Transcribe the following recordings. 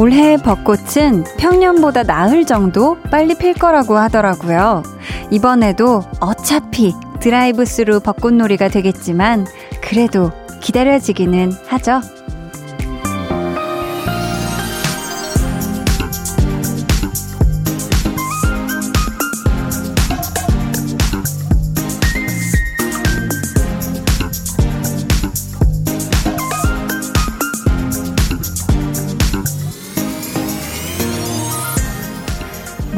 올해 벚꽃은 평년보다 나흘 정도 빨리 필 거라고 하더라고요. 이번에도 어차피 드라이브 스루 벚꽃놀이가 되겠지만 그래도 기다려지기는 하죠.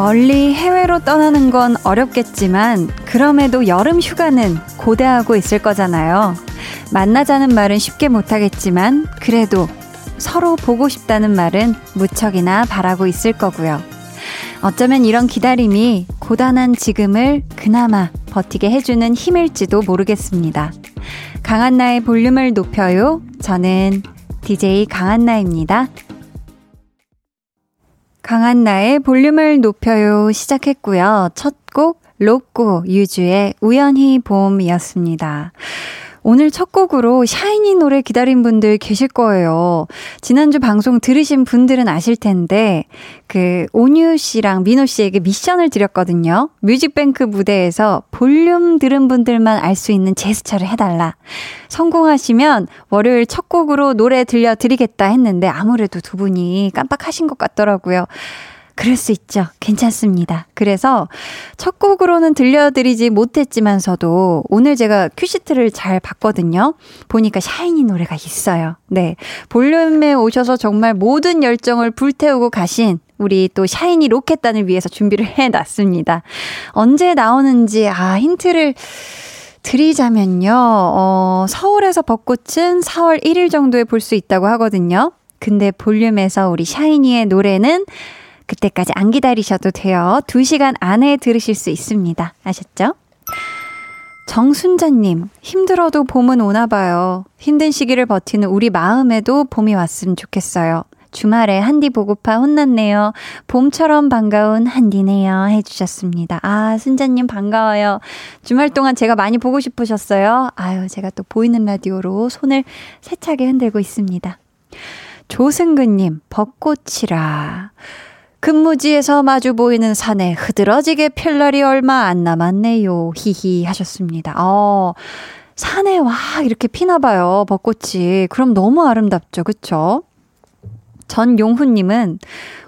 멀리 해외로 떠나는 건 어렵겠지만 그럼에도 여름 휴가는 고대하고 있을 거잖아요. 만나자는 말은 쉽게 못하겠지만 그래도 서로 보고 싶다는 말은 무척이나 바라고 있을 거고요. 어쩌면 이런 기다림이 고단한 지금을 그나마 버티게 해주는 힘일지도 모르겠습니다. 강한나의 볼륨을 높여요. 저는 DJ 강한나입니다. 강한나의 볼륨을 높여요 시작했고요. 첫 곡 로꼬 유주의 우연히 봄이었습니다. 오늘 첫 곡으로 샤이니 노래 기다린 분들 계실 거예요. 지난주 방송 들으신 분들은 아실 텐데, 그, 온유 씨랑 민호 씨에게 미션을 드렸거든요. 뮤직뱅크 무대에서 볼륨 들은 분들만 알 수 있는 제스처를 해달라. 성공하시면 월요일 첫 곡으로 노래 들려드리겠다 했는데, 아무래도 두 분이 깜빡하신 것 같더라고요. 그럴 수 있죠. 괜찮습니다. 그래서 첫 곡으로는 들려드리지 못했지만서도 오늘 제가 큐시트를 잘 봤거든요. 보니까 샤이니 노래가 있어요. 네. 볼륨에 오셔서 정말 모든 열정을 불태우고 가신 우리 또 샤이니 로켓단을 위해서 준비를 해놨습니다. 언제 나오는지, 아, 힌트를 드리자면요. 어, 서울에서 벚꽃은 4월 1일 정도에 볼 수 있다고 하거든요. 근데 볼륨에서 우리 샤이니의 노래는 그때까지 안 기다리셔도 돼요. 2시간 안에 들으실 수 있습니다. 아셨죠? 정순자님, 힘들어도 봄은 오나 봐요. 힘든 시기를 버티는 우리 마음에도 봄이 왔으면 좋겠어요. 주말에 한디 보고파 혼났네요. 봄처럼 반가운 한디네요. 해주셨습니다. 아, 순자님 반가워요. 주말 동안 제가 많이 보고 싶으셨어요. 아유, 제가 또 보이는 라디오로 손을 세차게 흔들고 있습니다. 조승근님, 벚꽃이라. 근무지에서 마주 보이는 산에 흐드러지게 필 날이 얼마 안 남았네요. 히히 하셨습니다. 어, 산에 와, 이렇게 피나 봐요. 벚꽃이. 그럼 너무 아름답죠. 그쵸? 전용훈님은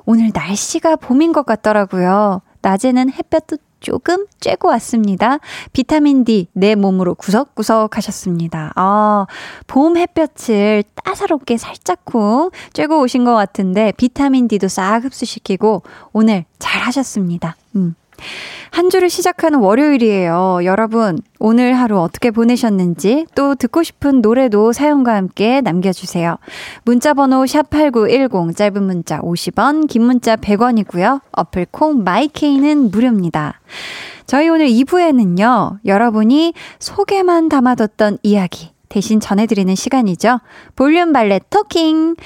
오늘 날씨가 봄인 것 같더라고요. 낮에는 햇볕도 조금 쬐고 왔습니다. 비타민 D 내 몸으로 구석구석 하셨습니다. 아, 봄 햇볕을 따사롭게 살짝쿵 쬐고 오신 것 같은데 비타민 D도 싹 흡수시키고 오늘 잘 하셨습니다. 음. 한 주를 시작하는 월요일이에요. 여러분, 오늘 하루 어떻게 보내셨는지 또 듣고 싶은 노래도 사연과 함께 남겨주세요. 문자번호 샵8910, 짧은 문자 50원, 긴 문자 100원이고요. 어플 콩 마이케이는 무료입니다. 저희 오늘 2부에는요, 여러분이 속에만 담아뒀던 이야기 대신 전해드리는 시간이죠. 볼륨 valet talking.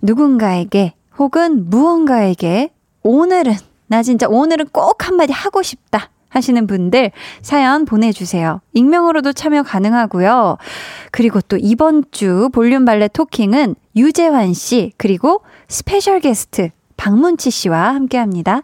누군가에게 혹은 무언가에게 오늘은 나 진짜 오늘은 꼭 한마디 하고 싶다. 하시는 분들 사연 보내주세요. 익명으로도 참여 가능하고요. 그리고 또 이번 주 볼륨 valet talking은 유재환 씨, 그리고 스페셜 게스트 박문치 씨와 함께 합니다.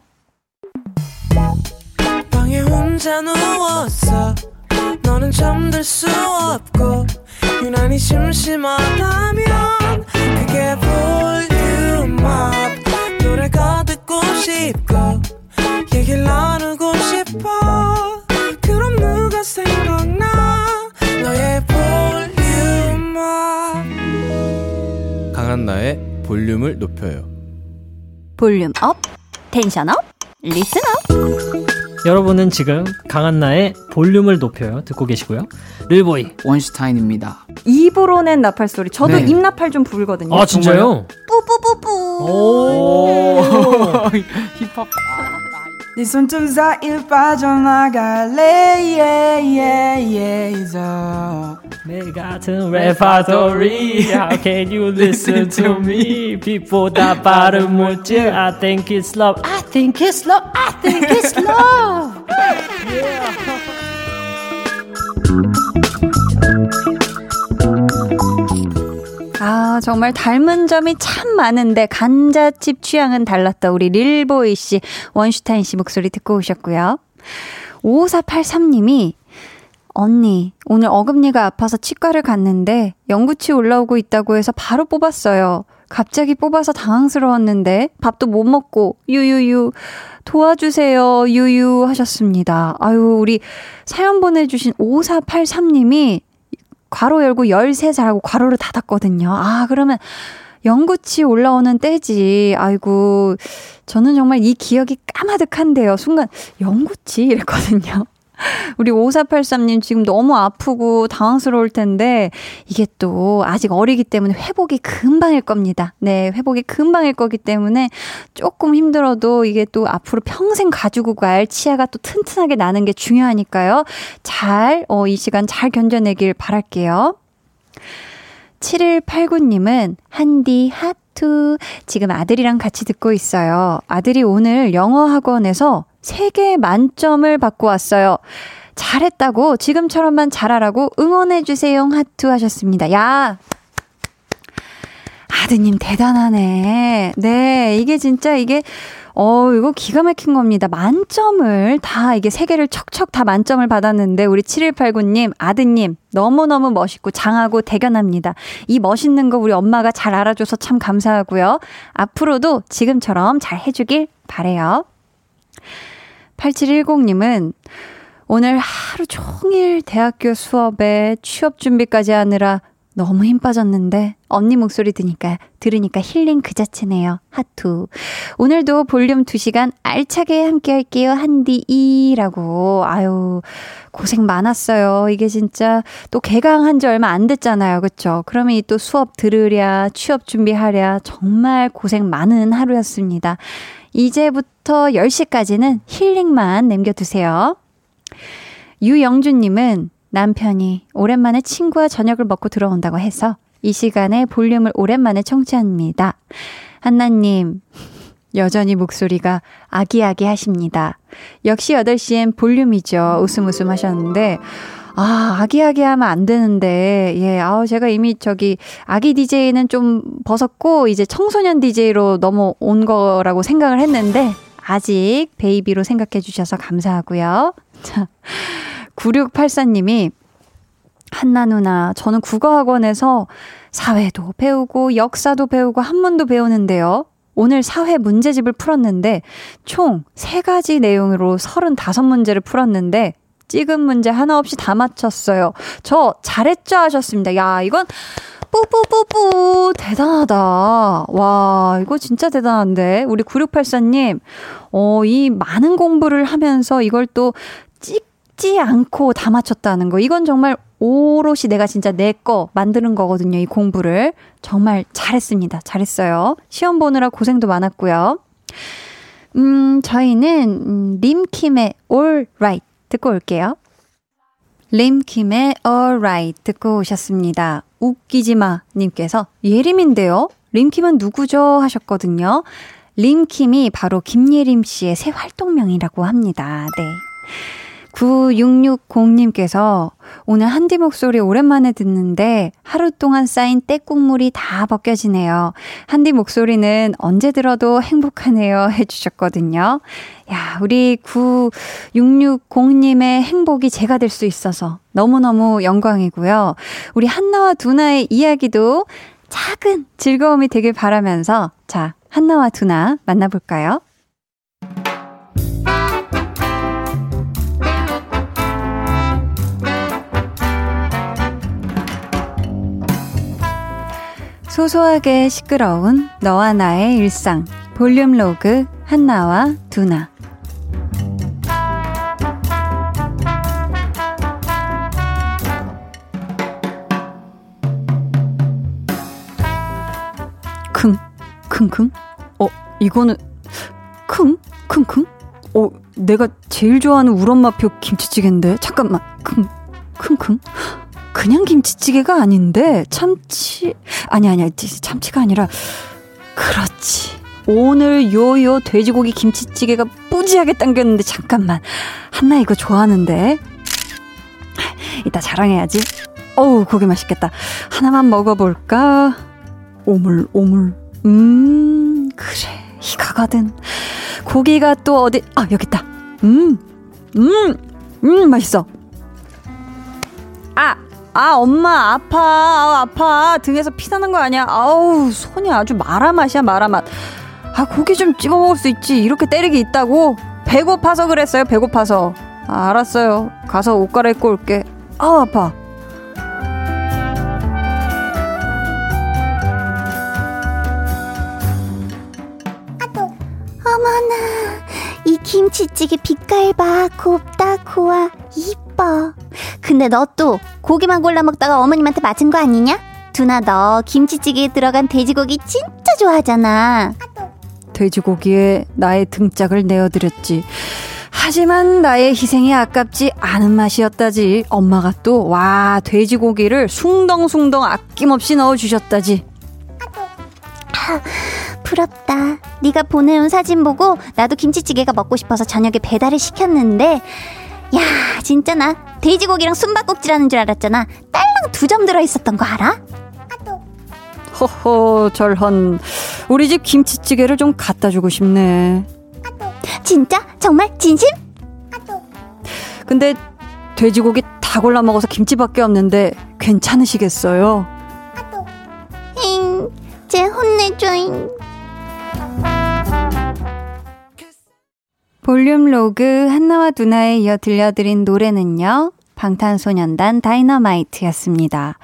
볼륨업. 싶고 얘기를 나누고 싶어. 그럼 누가 생각나? 너의 볼륨 강한나의 볼륨을 높여요. volume up tension up listen up 여러분은 지금 강한나의 볼륨을 높여요 듣고 계시고요. 릴보이 원슈타인입니다. 입으로 낸 나팔 소리. 저도 네. 입 나팔 좀 부르거든요. 아 진짜요? 뿌뿌뿌뿌. 오 힙합. 네손 좀 사이를 빠져나갈래 yeah, yeah, yeah, 내 같은 레파토리 How can you listen to me 빛보다 빠른 물질 I think it's love I think it's love I think it's love yeah. 아, 정말 닮은 점이 참 많은데 감자칩 취향은 달랐다. 우리 릴보이 씨, 원슈타인 씨 목소리 듣고 오셨고요. 5483님이 언니, 오늘 어금니가 아파서 치과를 갔는데 영구치 올라오고 있다고 해서 바로 뽑았어요. 갑자기 뽑아서 당황스러웠는데 밥도 못 먹고 유유유 도와주세요 유유 하셨습니다. 아유 우리 사연 보내주신 5483님이 괄호 열고 13살하고 괄호를 닫았거든요. 아 그러면 영구치 올라오는 때지. 아이고 저는 정말 이 기억이 까마득한데요. 순간 영구치 이랬거든요. 우리 5483님 지금 너무 아프고 당황스러울 텐데 이게 또 아직 어리기 때문에 회복이 금방일 겁니다. 네, 회복이 금방일 거기 때문에 조금 힘들어도 이게 또 앞으로 평생 가지고 갈 치아가 또 튼튼하게 나는 게 중요하니까요. 잘, 어, 이 시간 잘 견뎌내길 바랄게요. 7189님은 한디 하투 지금 아들이랑 같이 듣고 있어요. 아들이 오늘 영어 학원에서 3개 만점을 받고 왔어요. 잘했다고 지금처럼만 잘하라고 응원해주세요. 하투 하셨습니다. 야! 아드님 대단하네. 네, 이게 진짜 이게 어, 이거 기가 막힌 겁니다. 만점을 다, 이게 세 개를 척척 다 만점을 받았는데, 우리 7189님, 아드님, 너무너무 멋있고 장하고 대견합니다. 이 멋있는 거 우리 엄마가 잘 알아줘서 참 감사하고요. 앞으로도 지금처럼 잘 해주길 바래요. 8710님은 오늘 하루 종일 대학교 수업에 취업 준비까지 하느라 너무 힘 빠졌는데 언니 목소리 드니까 들으니까 힐링 그 자체네요. 하투. 오늘도 볼륨 2시간 알차게 함께 할게요. 한디이라고. 아유. 고생 많았어요. 이게 진짜 또 개강한 지 얼마 안 됐잖아요. 그쵸? 그러면 이 또 수업 들으랴, 취업 준비하랴 정말 고생 많은 하루였습니다. 이제부터 10시까지는 힐링만 남겨두세요. 유영주님은 남편이 오랜만에 친구와 저녁을 먹고 들어온다고 해서 이 시간에 볼륨을 오랜만에 청취합니다. 한나님, 여전히 목소리가 아기아기 하십니다. 역시 8시엔 볼륨이죠. 웃음 웃음 하셨는데, 아, 아기아기 하면 안 되는데, 예, 아우, 제가 이미 저기, 아기 DJ는 좀 벗었고, 이제 청소년 DJ로 넘어온 거라고 생각을 했는데, 아직 베이비로 생각해 주셔서 감사하고요. 자, 9684님이, 한나 누나, 저는 국어학원에서 사회도 배우고, 역사도 배우고, 한문도 배우는데요. 오늘 사회 문제집을 풀었는데, 총 3가지 내용으로 35문제를 풀었는데, 찍은 문제 하나 없이 다 맞췄어요. 저 잘했죠 하셨습니다. 야, 이건 뿌뿌뿌뿌 대단하다. 와, 이거 진짜 대단한데. 우리 9684님, 어, 이 많은 공부를 하면서 이걸 또 찍지 않고 다 맞췄다는 거. 이건 정말 오롯이 내가 진짜 내 거 만드는 거거든요. 이 공부를. 정말 잘했습니다. 잘했어요. 시험 보느라 고생도 많았고요. 음, 저희는, 음, 림킴의 All Right 듣고 올게요. 림킴의 Alright 듣고 오셨습니다. 웃기지마 님께서 예림인데요. 림킴은 누구죠? 하셨거든요. 림킴이 바로 김예림 씨의 새 활동명이라고 합니다. 네. 9660님께서 오늘 한디 목소리 오랜만에 듣는데 하루 동안 쌓인 때국물이 다 벗겨지네요. 한디 목소리는 언제 들어도 행복하네요. 해주셨거든요. 야, 우리 9660님의 행복이 제가 될 수 있어서 너무너무 영광이고요. 우리 한나와 두나의 이야기도 작은 즐거움이 되길 바라면서 자, 한나와 두나 만나볼까요? 소소하게 시끄러운 너와 나의 일상. 볼륨 로그 한나와 두나. 킁 킁킁 어 이거는 킁 킁킁 어 내가 제일 좋아하는 우엄마표 김치찌개인데? 잠깐만. 킁 킁킁 그냥 김치찌개가 아닌데 참치 아니 아니 참치가 아니라 그렇지 오늘 요요 돼지고기 김치찌개가 뿌지하게 당겼는데 잠깐만 한나 이거 좋아하는데 이따 자랑해야지 어우 고기 맛있겠다 하나만 먹어볼까 오물 오물. 음, 그래. 이가거든. 고기가 또 어디, 아, 여기 있다. 음, 음, 음, 맛있어. 아, 아, 엄마, 아파, 아, 아파. 등에서 피 나는 거 아니야? 아우, 손이 아주 마라 맛이야, 마라 맛. 아, 고기 좀 집어 먹을 수 있지. 이렇게 때리기 있다고? 배고파서 그랬어요, 배고파서. 아, 알았어요. 가서 옷 갈아입고 올게. 아우, 아파. 어머나, 이 김치찌개 빛깔 봐. 곱다, 고와, 이뻐. 근데 너 또 고기만 골라 먹다가 어머님한테 맞은 거 아니냐? 두나 너 김치찌개에 들어간 돼지고기 진짜 좋아하잖아. 돼지고기에 나의 등짝을 내어드렸지. 하지만 나의 희생이 아깝지 않은 맛이었다지. 엄마가 또, 와, 돼지고기를 숭덩숭덩 아낌없이 넣어주셨다지. 부럽다. 네가 보내온 사진 보고 나도 김치찌개가 먹고 싶어서 저녁에 배달을 시켰는데 야 진짜 나 돼지고기랑 숨바꼭질 하는 줄 알았잖아. 딸랑 두 점 들어 있었던 거 알아? 허허 절헌. 우리 집 김치찌개를 좀 갖다 주고 싶네. 진짜? 정말? 진심? 근데 돼지고기 다 골라 먹어서 김치밖에 없는데 괜찮으시겠어요? 잉, 제 혼내줘잉. 볼륨 로그 한나와 두나에 이어 들려드린 노래는요. 방탄소년단 다이너마이트였습니다.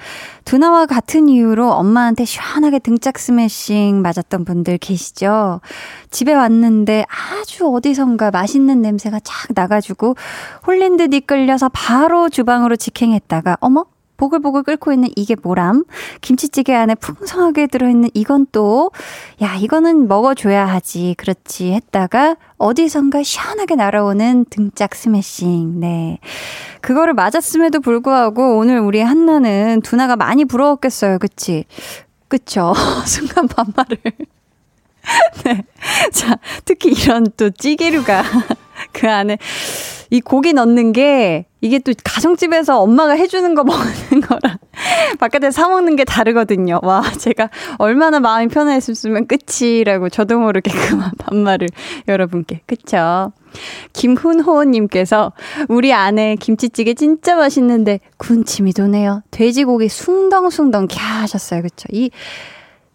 두나와 같은 이유로 엄마한테 시원하게 등짝 스매싱 맞았던 분들 계시죠? 집에 왔는데 아주 어디선가 맛있는 냄새가 쫙 나가지고 홀린 듯 이끌려서 바로 주방으로 직행했다가 어머? 보글보글 끓고 있는 이게 뭐람? 김치찌개 안에 풍성하게 들어있는 이건 또, 야, 이거는 먹어줘야 하지. 그렇지. 했다가 어디선가 시원하게 날아오는 등짝 스매싱. 네. 그거를 맞았음에도 불구하고 오늘 우리 한나는 두나가 많이 부러웠겠어요. 그치? 그쵸? 순간 반말을. 네. 자, 특히 이런 또 찌개류가 그 안에 이 고기 넣는 게 이게 또 가정집에서 엄마가 해주는 거 먹는 거랑 바깥에 사 먹는 게 다르거든요. 와, 제가 얼마나 마음이 편했으면 끝이라고 저도 모르게 그만 반말을 여러분께. 그쵸? 김훈호님께서 우리 아내 김치찌개 진짜 맛있는데 군침이 도네요. 돼지고기 숭덩숭덩 캬 하셨어요. 그쵸? 이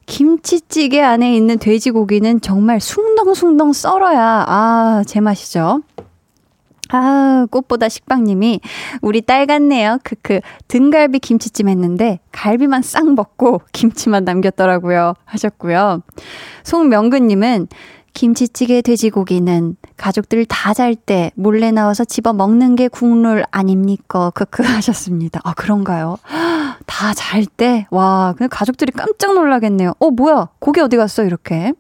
김치찌개 안에 있는 돼지고기는 정말 숭덩숭덩 썰어야 아, 제맛이죠. 아, 꽃보다 식빵님이 우리 딸 같네요. 크크. 등갈비 김치찜 했는데 갈비만 싹 먹고 김치만 남겼더라고요. 하셨고요. 송명근 님은 김치찌개 돼지고기는 가족들 다 잘 때 몰래 나와서 집어 먹는 게 국룰 아닙니까? 크크 하셨습니다. 아, 그런가요? 다 잘 때? 와, 근데 가족들이 깜짝 놀라겠네요. 어, 뭐야? 고기 어디 갔어? 이렇게.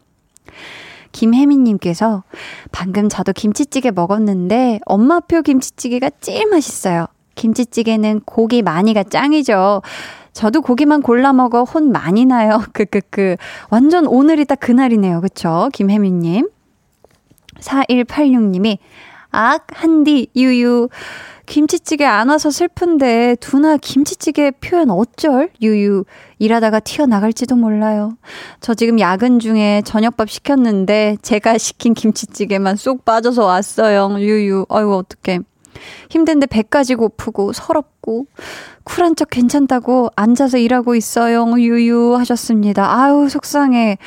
김혜민님께서 방금 저도 김치찌개 먹었는데 엄마표 김치찌개가 제일 맛있어요. 김치찌개는 고기 많이가 짱이죠. 저도 고기만 골라 먹어 혼 많이 나요. 크크크. 완전 오늘이 딱 그날이네요. 그쵸? 김혜민님. 4186님이 악, 한디, 유유. 김치찌개 안 와서 슬픈데 두나 김치찌개 표현 어쩔? 유유. 일하다가 튀어나갈지도 몰라요. 저 지금 야근 중에 저녁밥 시켰는데 제가 시킨 김치찌개만 쏙 빠져서 왔어요. 유유. 아이고 어떡해. 힘든데 배까지 고프고 서럽고 쿨한 척 괜찮다고 앉아서 일하고 있어요. 유유 하셨습니다. 아유 속상해.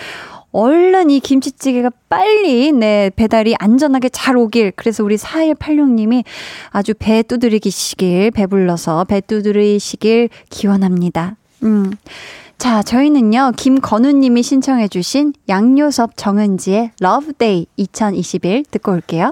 얼른 이 김치찌개가 빨리 네 배달이 안전하게 잘 오길 그래서 우리 4186님이 아주 배 두드리기시길 배불러서 배 두드리시길 기원합니다. 음. 자, 저희는요, 김건우님이 신청해주신 양요섭 정은지의 Day 2021 듣고 올게요.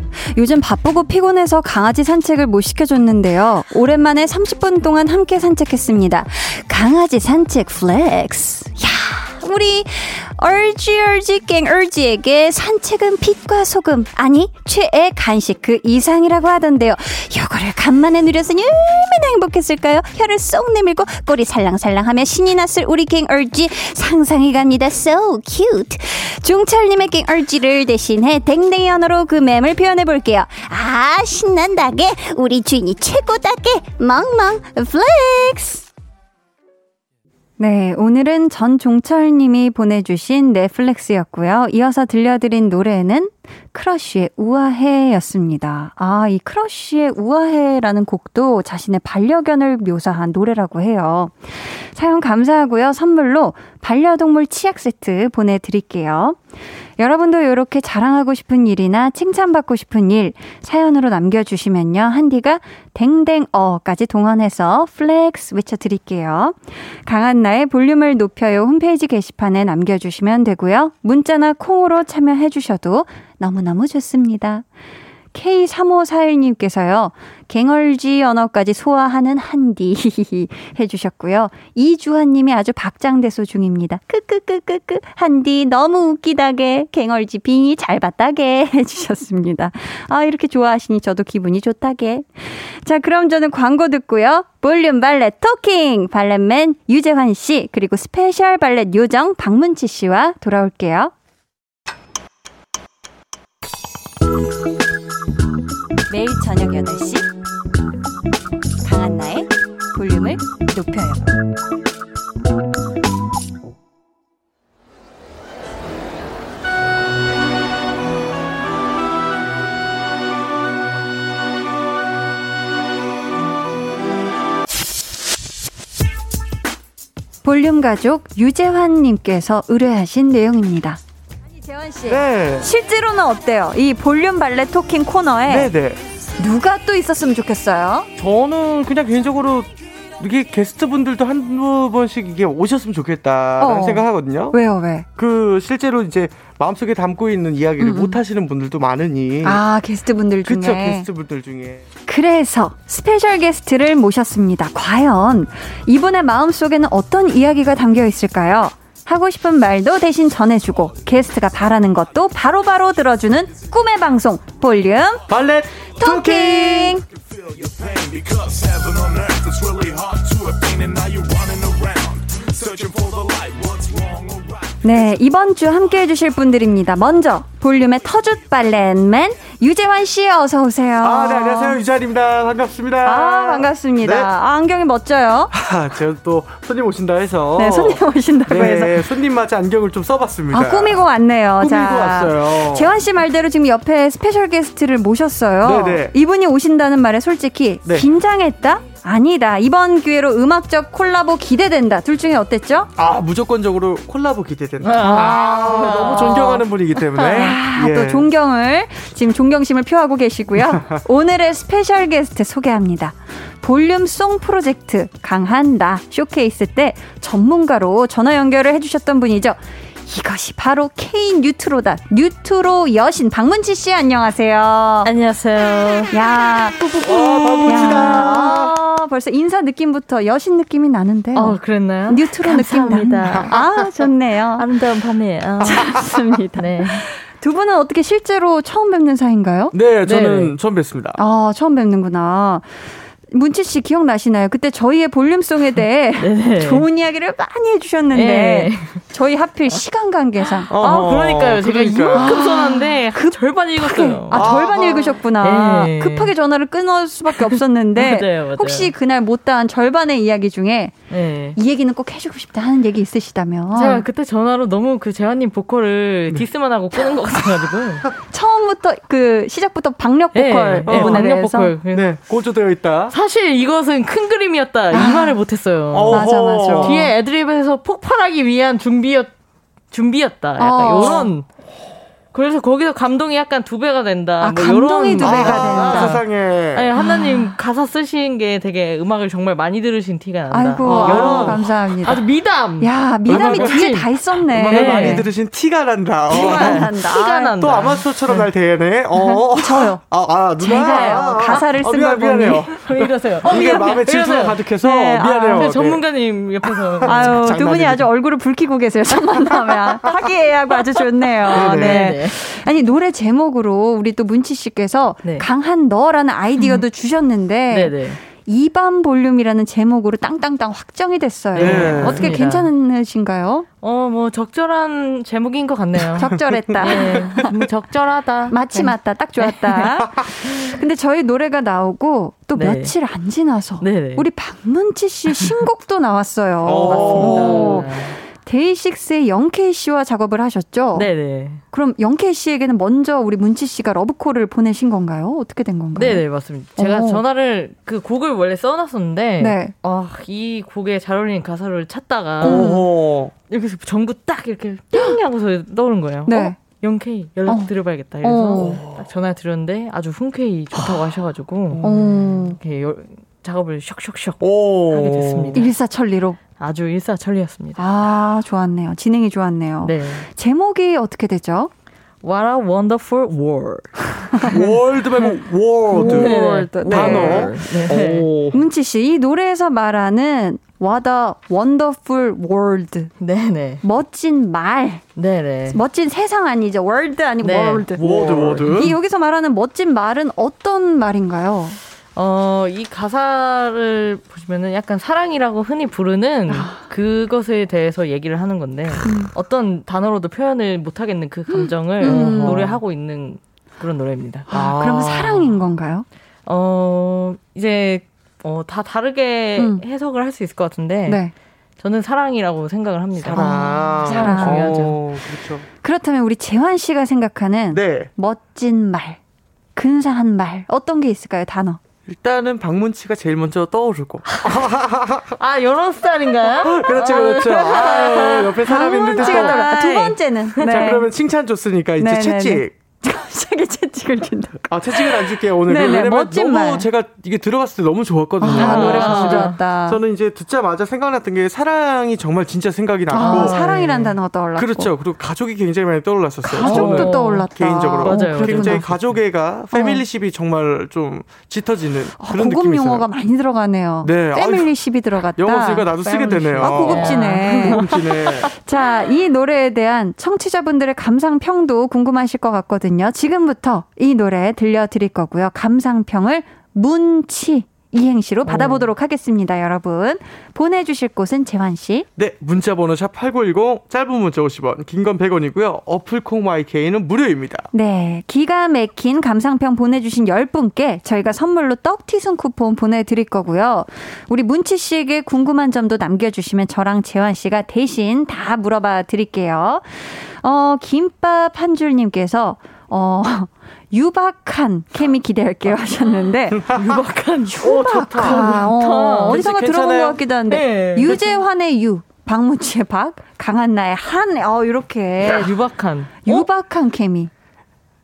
요즘 바쁘고 피곤해서 강아지 산책을 못 시켜줬는데요. 오랜만에 30분 동안 함께 산책했습니다. 강아지 산책 flex. 야 우리 얼지 얼지 깽얼지에게 산책은 빛과 소금 아니 최애 간식 그 이상이라고 하던데요. 요거를 간만에 누렸으니 얼마나 행복했을까요? 혀를 쏙 내밀고 꼬리 살랑살랑하며 신이 났을 우리 깽얼지 상상이 갑니다. So cute. 종철님의 깽얼지를 대신해 댕댕이 언어로 그 맴을 표현해 볼게요. 아 신난다게 우리 주인이 최고다게 멍멍 flex. 네, 오늘은 전종철님이 보내주신 flex였고요. 이어서 들려드린 노래는 크러쉬의 우아해였습니다. 아, 이 크러쉬의 우아해라는 곡도 자신의 반려견을 묘사한 노래라고 해요. 사연 감사하고요. 선물로 반려동물 치약 세트 보내드릴게요. 여러분도 이렇게 자랑하고 싶은 일이나 칭찬받고 싶은 일 사연으로 남겨주시면요. 한디가 댕댕어까지 동원해서 flex 외쳐드릴게요. 강한나의 볼륨을 높여요 홈페이지 게시판에 남겨주시면 되고요. 문자나 콩으로 참여해주셔도 너무너무 좋습니다. K3541님께서요, 갱얼지 언어까지 소화하는 한디 해주셨고요. 이주환님이 아주 박장대소 중입니다. 크크크크크 한디 너무 웃기다게 갱얼지 빙의 잘 봤다게 해주셨습니다. 아 이렇게 좋아하시니 저도 기분이 좋다게. 자 그럼 저는 광고 듣고요. 볼륨 valet talking valet맨 유재환 씨 그리고 스페셜 발렛 요정 박문치 씨와 돌아올게요. 매일 저녁 8시 강한나의 볼륨을 높여요. 볼륨 가족 유재환 님께서 의뢰하신 내용입니다. 재환 씨. 네. 실제로는 어때요? 이 볼륨 valet talking 코너에 네네. 누가 또 있었으면 좋겠어요? 저는 그냥 개인적으로 이게 게스트분들도 한두 번씩 이게 오셨으면 좋겠다라는 어. 생각하거든요. 왜요, 왜? 그 실제로 이제 마음속에 담고 있는 이야기를 음. 못 하시는 분들도 많으니. 아, 게스트분들 중에. 그쵸, 게스트분들 중에. 그래서 스페셜 게스트를 모셨습니다. 과연 이분의 마음속에는 어떤 이야기가 담겨 있을까요? 하고 싶은 말도 대신 전해주고 게스트가 바라는 것도 바로바로 바로 들어주는 꿈의 방송 볼륨 발렛 토킹 네, 이번 주 함께 해주실 분들입니다. 먼저, 볼륨의 터줏 발렌맨, 유재환 씨 어서 오세요. 아, 네, 안녕하세요. 유재환입니다. 반갑습니다. 아, 반갑습니다. 네. 아, 안경이 멋져요. 아, 제가 또 손님 오신다 해서. 네, 손님 오신다고 네, 해서. 손님 맞이 안경을 좀 써봤습니다. 아, 꾸미고 왔네요. 꾸미고 자, 왔어요. 재환 씨 말대로 지금 옆에 스페셜 게스트를 모셨어요. 네네. 네. 이분이 오신다는 말에 솔직히 네. 긴장했다? 아니다. 이번 기회로 음악적 콜라보 기대된다. 둘 중에 어땠죠? 아, 무조건적으로 콜라보 기대된다. 아, 아 너무 존경하는 분이기 때문에. 아, 예. 또 존경을, 지금 존경심을 표하고 계시고요. 오늘의 스페셜 게스트 소개합니다. 볼륨 송 프로젝트 강한나 쇼케이스 때 전문가로 전화 연결을 해주셨던 분이죠. 이것이 바로 K 뉴트로다. 뉴트로 여신 박문치 씨 안녕하세요. 안녕하세요. 야, 박문치다. 벌써 인사 느낌부터 여신 느낌이 나는데. 어, 그랬나요? 뉴트로 느낌 납니다. 아, 좋네요. 아름다운 밤이에요. 좋습니다. 네. 두 분은 어떻게 실제로 처음 뵙는 사이인가요? 네, 저는 네. 처음 뵙습니다. 아, 처음 뵙는구나. 문치 씨 기억나시나요? 그때 저희의 볼륨송에 대해 좋은 이야기를 많이 해주셨는데 네. 저희 하필 시간 관계상 어, 아 그러니까요. 제가. 이만큼 써놨는데 급 절반 읽었어요. 아, 아 절반 읽으셨구나. 네. 급하게 전화를 끊을 수밖에 없었는데 맞아요, 맞아요. 혹시 그날 못다한 절반의 이야기 중에 네. 이 얘기는 꼭 해주고 싶다 하는 얘기 있으시다면 제가 그때 전화로 너무 그 재환님 보컬을 네. 디스만 하고 끊은 것 같아가지고 처음부터 그 시작부터 박력 보컬 네, 부분에 네, 대해서 보컬. 네 고조되어 있다. 사실 이것은 큰 그림이었다 아. 이 말을 못했어요. 맞아 맞아. 뒤에 애드립에서 폭발하기 위한 준비였 준비였다. 약간 어. 이런 그래서 거기서 감동이 약간 두 배가 된다. 아, 뭐 감동이 두 배가 아, 된다. 세상에. 아니 한나님 가사 쓰신 게 되게 음악을 정말 많이 들으신 티가 난다. 아이고, 어, 아유, 여러- 감사합니다. 아주 미담. 야, 미담이 뒤에 훨씬- 다 있었네. 음악을 네. 많이 들으신 티가 난다. 어. 티가 난다. 티가 난다. 또 아마추어처럼 날 대하네. 어. 저요. 아, 아, 누나. 제가요. 아, 아. 가사를 쓴 어, 미안, 걸 보니. 미안해요. 왜 이러세요? 이게 마음에 질투가. 가득해서 네, 아, 미안해요. 네, 네. 전문가님 옆에서 아유, 두 분이. 아주 얼굴을 붉히고 계세요. 첫 만나면. 하기애애하고 아주 좋네요. 네 네. 네. 네. 아니, 노래 제목으로 우리 또 문치 씨께서 네. 강한 너라는 아이디어도 주셨는데 네네. 이반 볼륨이라는 제목으로 땅땅땅 확정이 됐어요. 네. 어떻게 맞습니다. 괜찮으신가요? 어, 뭐 적절한 제목인 것 같네요. 적절했다. 네, 뭐 적절하다. 마치 네. 맞다. 딱 좋았다. 근데 저희 노래가 나오고 또 네. 며칠 안 지나서. 우리 박문치 씨 신곡도 나왔어요. 오. 맞습니다. 데이식스의 영케이 씨와 작업을 하셨죠? 네네. 그럼 영케이 씨에게는 먼저 우리 문치 씨가 러브콜을 보내신 건가요? 어떻게 된 건가요? 네네, 맞습니다. 제가 오. 전화를, 그 곡을 원래 써놨었는데, 네. 아, 이 곡에 잘 어울리는 가사를 찾다가, 오. 여기서 전구 딱 이렇게 띵 하고서 떠오른 거예요. 네. 어? 영케이 연락 어. 드려봐야겠다. 이래서 어. 딱 전화 드렸는데 아주 흔쾌히 좋다고 하셔가지고 어, 이렇게 여- 작업을 쇽쇽쇽 오. 하게 됐습니다. 일사천리로. 아주 일사천리였습니다. 아, 좋았네요. 진행이 좋았네요. 네. 제목이 어떻게 되죠? What a wonderful word. world 말고 word. 네. word. 단어. 네. 오. 문치 씨, 이 노래에서 말하는 What a wonderful word. 네네. 멋진 말. 네네. 멋진 세상 아니죠. world 아니고 네. word. word word. 이 여기서 말하는 멋진 말은 어떤 말인가요? 어, 이 가사를 보시면은 약간 사랑이라고 흔히 부르는 그것에 대해서 얘기를 하는 건데 어떤 단어로도 표현을 못 하겠는 그 감정을 음. 노래하고 있는 그런 노래입니다. 아, 그러면 사랑인 건가요? 어, 이제 어, 다 다르게 음. 해석을 할 수 있을 것 같은데 네. 저는 사랑이라고 생각을 합니다. 사랑. 사랑. 중요하죠. 오, 그렇죠. 그렇다면 우리 재환 씨가 생각하는 네. 멋진 말, 근사한 말 어떤 게 있을까요? 단어. 일단은 박문치가 제일 먼저 떠오르고. 아, 이런 스타일인가요? 그렇죠, 그렇죠. 아유, 옆에 사람 있는데 떠올라. 두. 번째는. 네. 자, 그러면 칭찬 줬으니까 이제 네, 네, 채찍. 갑자기 채찍을 준다. 아, 채찍을 안 줄게요, 오늘. 네네, 왜냐면 멋진 너무 말. 제가 이게 들어봤을 때 너무 좋았거든요. 아, 노래가 너무 아. 좋았다. 저는 이제 듣자마자 생각났던 게 사랑이 정말 진짜 생각이 났고. 아, 사랑이란 단어가 떠올랐고. 그렇죠. 그리고 가족이 굉장히 많이 떠올랐었어요. 가족도 떠올랐다. 개인적으로. 맞아요. 그렇구나. 굉장히 가족애가 패밀리십이 정말 좀 짙어지는 아, 그런 고급 느낌이 용어가 있어요. 많이 들어가네요. 네. 패밀리 10이 들어갔다. 영어 쓰니까 나도 쓰게 되네요. 아, 고급지네. 고급지네. 자, 이 노래에 대한 청취자분들의 감상 평도 궁금하실 것 같거든요. 지금부터 이 노래 들려드릴 거고요. 감상평을 문치 이행시로 받아보도록 하겠습니다, 여러분. 보내주실 곳은 재환씨. 네, 문자 번호 샵8910 짧은 문자 50원, 긴 건 100원이고요. 어플 콩 YK는 무료입니다. 네, 기가 막힌 감상평 보내주신 10분께 저희가 선물로 떡튀순 쿠폰 보내드릴 거고요. 우리 문치 씨에게 궁금한 점도 남겨주시면 저랑 재환 씨가 대신 다 물어봐 드릴게요. 어, 김밥 한 줄님께서, 어, 유박한 케미 기대할게요 하셨는데. 유박한 유박한. 어, 어디선가 괜찮- 들어본? 것 같기도 한데. 네. 유재환의 유, 박문치의 박, 강한나의 한, 어, 이렇게. 유박한. 유박한 케미.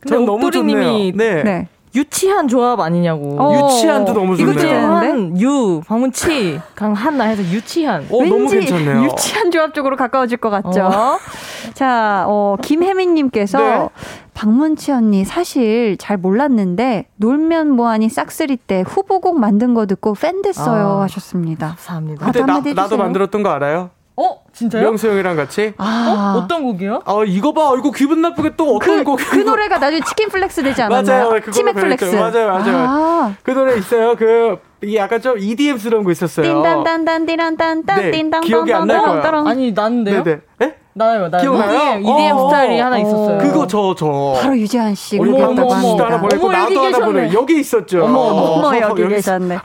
전 너무 좋네요. 옥돌이님이 네. 네. 유치한 조합 아니냐고. 어, 유치한도 너무 좋네요. 유치한, 유, 방문치, 강한나 해서 유치한. 어, 너무 왠지 괜찮네요. 유치한 조합 쪽으로 가까워질 것 같죠? 어. 자, 어, 김혜민님께서 네. 박문치 언니 사실 잘 몰랐는데 놀면 뭐하니 싹쓸이 때 후보곡 만든 거 듣고 팬 됐어요 아. 하셨습니다. 감사합니다. 아, 그때 나, 나도. 만들었던 거 알아요? 어? 진짜요? 명수 형이랑 같이. 아, 어? 어떤 곡이요? 아, 이거 봐. 이거 기분 나쁘게 또 어떤 그, 곡. 그 노래가 나중에 치킨 flex 되지 않았나요? 맞아요. 치맥 flex. 맞아요, 맞아요. 아, 그 노래 있어요. 그, 이 약간 좀 EDM스러운 거 있었어요. 띵단단단 띠란딴딴 네, 띵땅 기억이 안날 거예요. 따랑 아니, 나는데요? 네네. 에? 나요, 나요. 기억나요? EDM, 어, 스타일이 어, 하나 어. 있었어요. 그거 저, 저. 바로 유재환 씨 우리 어머, 어머, 어머, 여기 나도 하나 계셨네. 보내. 여기 있었죠. 어머, 어머, 어머 여기 여기 계셨네.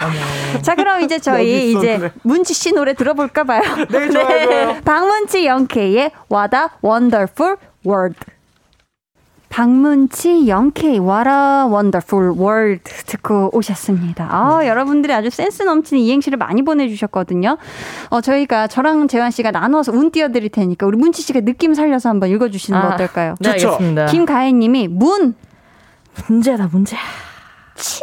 자 그럼 이제 저희 이제. 문치 씨 노래 들어볼까 봐요. 네, 좋아요, 좋아요. 박문치 영케이의 What a Wonderful World. 박문치 영케이 What a Wonderful World 듣고 오셨습니다. 아, 네. 여러분들이 아주 센스 넘치는 이행시를 많이 보내주셨거든요. 어, 저희가 저랑 재환 씨가 나눠서 운 띄워드릴 테니까 우리 문치 씨가 느낌 살려서 한번 읽어주시는 아, 거 어떨까요? 네, 알겠습니다. 김가혜님이 문 문제다 문제. 치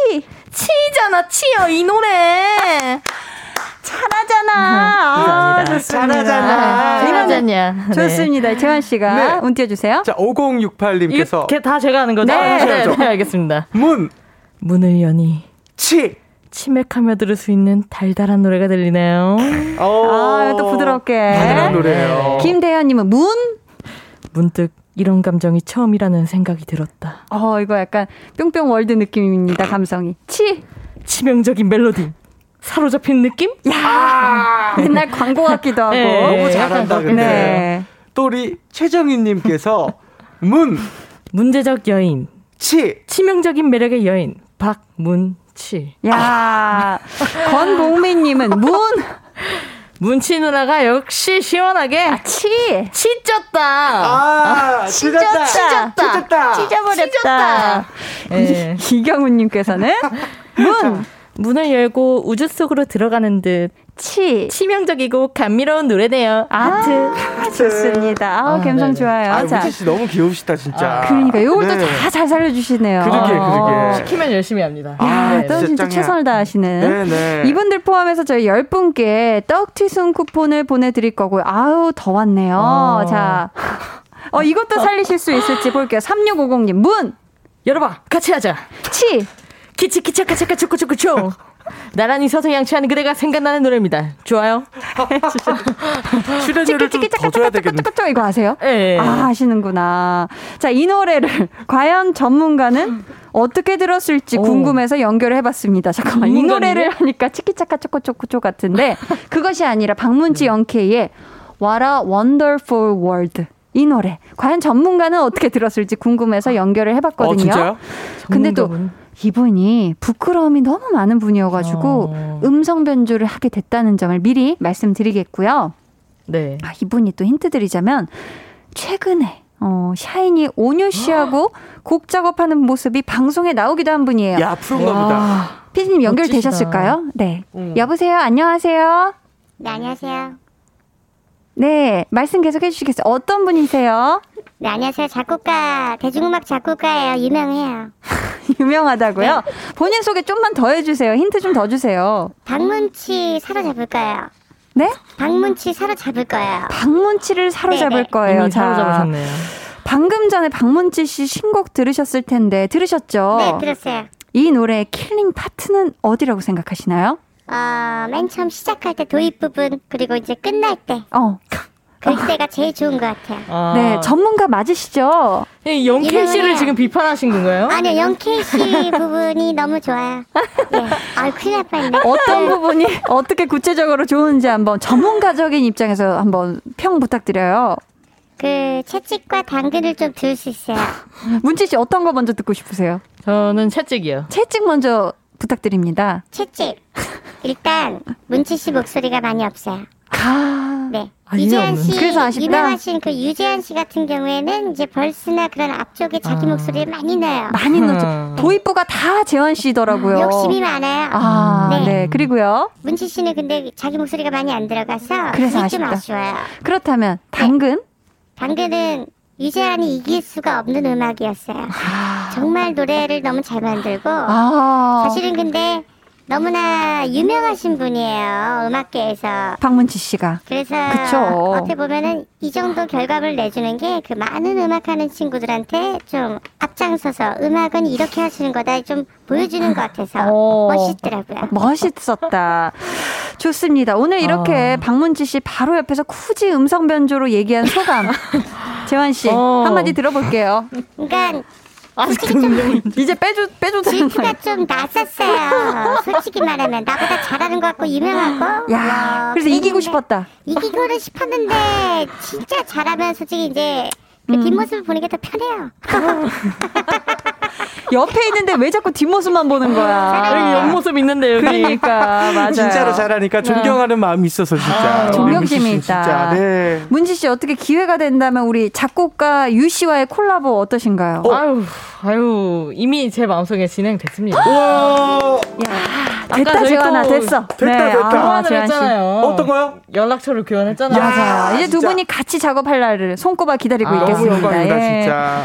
치잖아 치요 이 노래. 잘하잖아. 아, 잘하잖아. 잘하잖냐. 네. 좋습니다. 재환 씨가 네. 운 띄워 주세요. 자, 5068님께서. 이게 다 제가 하는 거죠? 네. 네, 네, 알겠습니다. 문. 문을 여니. 치. 치맥하며 들을 수 있는 달달한 노래가 들리네요. 아, 또 부드럽게. 달달한 노래예요. 김대현 님은 문. 문득 이런 감정이 처음이라는 생각이 들었다. 어, 이거 약간 뿅뿅 월드 느낌입니다, 감성이. 치! 치명적인 멜로디. 사로잡힌 느낌? 야 아~ 옛날 광고 같기도 하고. 네, 너무 잘한다, 근데. 네. 또 우리 최정희님께서 문. 문제적 여인. 치. 치명적인 매력의 여인. 박문치. 야 권봉민님은 문. 문치 누나가 역시 시원하게 아, 치 치졌다. 아, 치졌다. 치졌다. 치졌다. 찢어버렸다. 네. 이경훈님께서는 문. 문을 열고 우주 속으로 들어가는 듯 치. 치명적이고 감미로운 노래네요. 아트. 아, 좋습니다. 아, 아 감성 좋아요. 아, 자. 씨 너무 귀여우시다, 진짜. 아, 그러니까 요것도 네. 다잘 살려주시네요. 그러게, 그러게. 시키면 열심히 합니다. 야, 네, 또 진짜 짱이야. 최선을 다하시는. 네네. 네. 이분들 포함해서 저희 10분께 떡튀순 쿠폰을 보내드릴 거고요. 아우, 더 왔네요. 어. 자. 어, 이것도 살리실 수 있을지 볼게요. 3650님, 문! 열어봐. 같이 하자. 치! 키치키차카 차카 초코초코초. 나란히 서서 양치하는 그대가 생각나는 노래입니다. 좋아요? 출연료를 좀더 줘야 되겠네. 이거 아세요? 네. 아, 아시는구나. 자, 이 노래를 과연 전문가는 어떻게 들었을지 오. 궁금해서 연결을 해봤습니다. 잠깐만, 이 노래를 하니까 치키차카 초코초코초 같은데 그것이 아니라 박문지 영케이의 What a Wonderful World. 이 노래 과연 전문가는 어떻게 들었을지 궁금해서 연결을 해봤거든요. 어, 진짜요? 근데 또 이분이 부끄러움이 너무 많은 분이어가지고 어. 음성 변조를 하게 됐다는 점을 미리 말씀드리겠고요. 네. 아, 이분이 또 힌트 드리자면 최근에 어, 샤이니 오뉴 씨하고 곡 작업하는 모습이 방송에 나오기도 한 분이에요. 야, 프로인가 보다. 피디님 연결되셨을까요? 네. 음. 여보세요? 안녕하세요? 네, 안녕하세요. 네, 말씀 계속 해주시겠어요? 어떤 분이세요? 네, 안녕하세요. 작곡가, 대중음악 작곡가예요. 유명해요. 유명하다고요? 네. 본인 소개 좀만 더 해주세요. 힌트 좀 더 주세요. 박문치 사로잡을 거예요. 네? 박문치 사로잡을 거예요. 박문치를 사로잡을 네네. 거예요. 자, 사로잡으셨네요. 방금 전에 박문치 씨 신곡 들으셨을 텐데 들으셨죠? 네, 들었어요. 이 노래의 killing part는 어디라고 생각하시나요? 어, 맨 처음 시작할 때 도입 부분 그리고 이제 끝날 때. 어. 그때가 제일 좋은 것 같아요. 아. 네, 전문가 맞으시죠? 네, 영케이 씨를 지금 비판하신 건가요? 아니요, 영케이 씨 부분이 너무 좋아요. 네. 아, 큰일 날 뻔했네. 어떤 부분이 어떻게 구체적으로 좋은지 한번 전문가적인 입장에서 한번 평 부탁드려요. 그 채찍과 당근을 좀 들을 수 있어요. 문치 씨 어떤 거 먼저 듣고 싶으세요? 저는 채찍이요. 채찍 먼저 부탁드립니다. 채찍. 일단 문치 씨 목소리가 많이 없어요. 아, 네. 아, 유재한 씨, 그래서 아쉽다. 유명하신 그 유재한 씨 같은 경우에는 이제 벌스나 그런 앞쪽에 자기 아. 목소리를 많이 넣어요. 많이 넣죠. 음. 도입부가 다 재환 씨더라고요. 욕심이 많아요. 아, 네. 네. 그리고요. 문치 씨는 근데 자기 목소리가 많이 안 들어가서 그래서 좀 아쉬워요. 그렇다면 당근? 네. 당근은 유재한이 이길 수가 없는 음악이었어요. 아. 정말 노래를 너무 잘 만들고 아. 사실은 근데 너무나 유명하신 분이에요 음악계에서 박문치 씨가 그래서 그쵸. 어떻게 보면은 이 정도 결과를 내주는 게 그 많은 음악하는 친구들한테 좀 앞장서서 음악은 이렇게 하시는 거다 좀 보여주는 것 같아서 오, 멋있더라고요. 멋있었다. 좋습니다. 오늘 이렇게 어. 박문치 씨 바로 옆에서 굳이 음성 변조로 얘기한 소감 재환 씨 어. 한마디 들어볼게요. 그러니까 솔직히 좀 이제 빼줘 빼줘 질투가 좀 났었어요. 솔직히 말하면 나보다 잘하는 것 같고 유명하고. 야, 그래서 이기고 싶었다. 이기고는 싶었는데 진짜 잘하면 솔직히 이제 그 음. 뒷모습을 보는 게 더 편해요. 옆에 있는데 왜 자꾸 뒷모습만 보는 거야? 여기 옆모습 있는데 여기. 그러니까 맞아요. 진짜로 잘하니까 존경하는 마음이 있어서 진짜. 아, 존경심이 있다. 진짜. 네. 문지 씨 어떻게 기회가 된다면 우리 작곡가 유 씨와의 콜라보 어떠신가요? 아유, 아유, 이미 제 마음속에 진행됐습니다. 와 됐다 재환아 또 됐어. 됐다, 됐다. 아, 재환 씨. 했잖아요. 어떤 거요? 연락처를 교환했잖아요. 맞아요. 이제 두 진짜. 분이 같이 작업할 날을 손꼽아 기다리고 아, 너무 있겠습니다. 영광입니다 예. 진짜.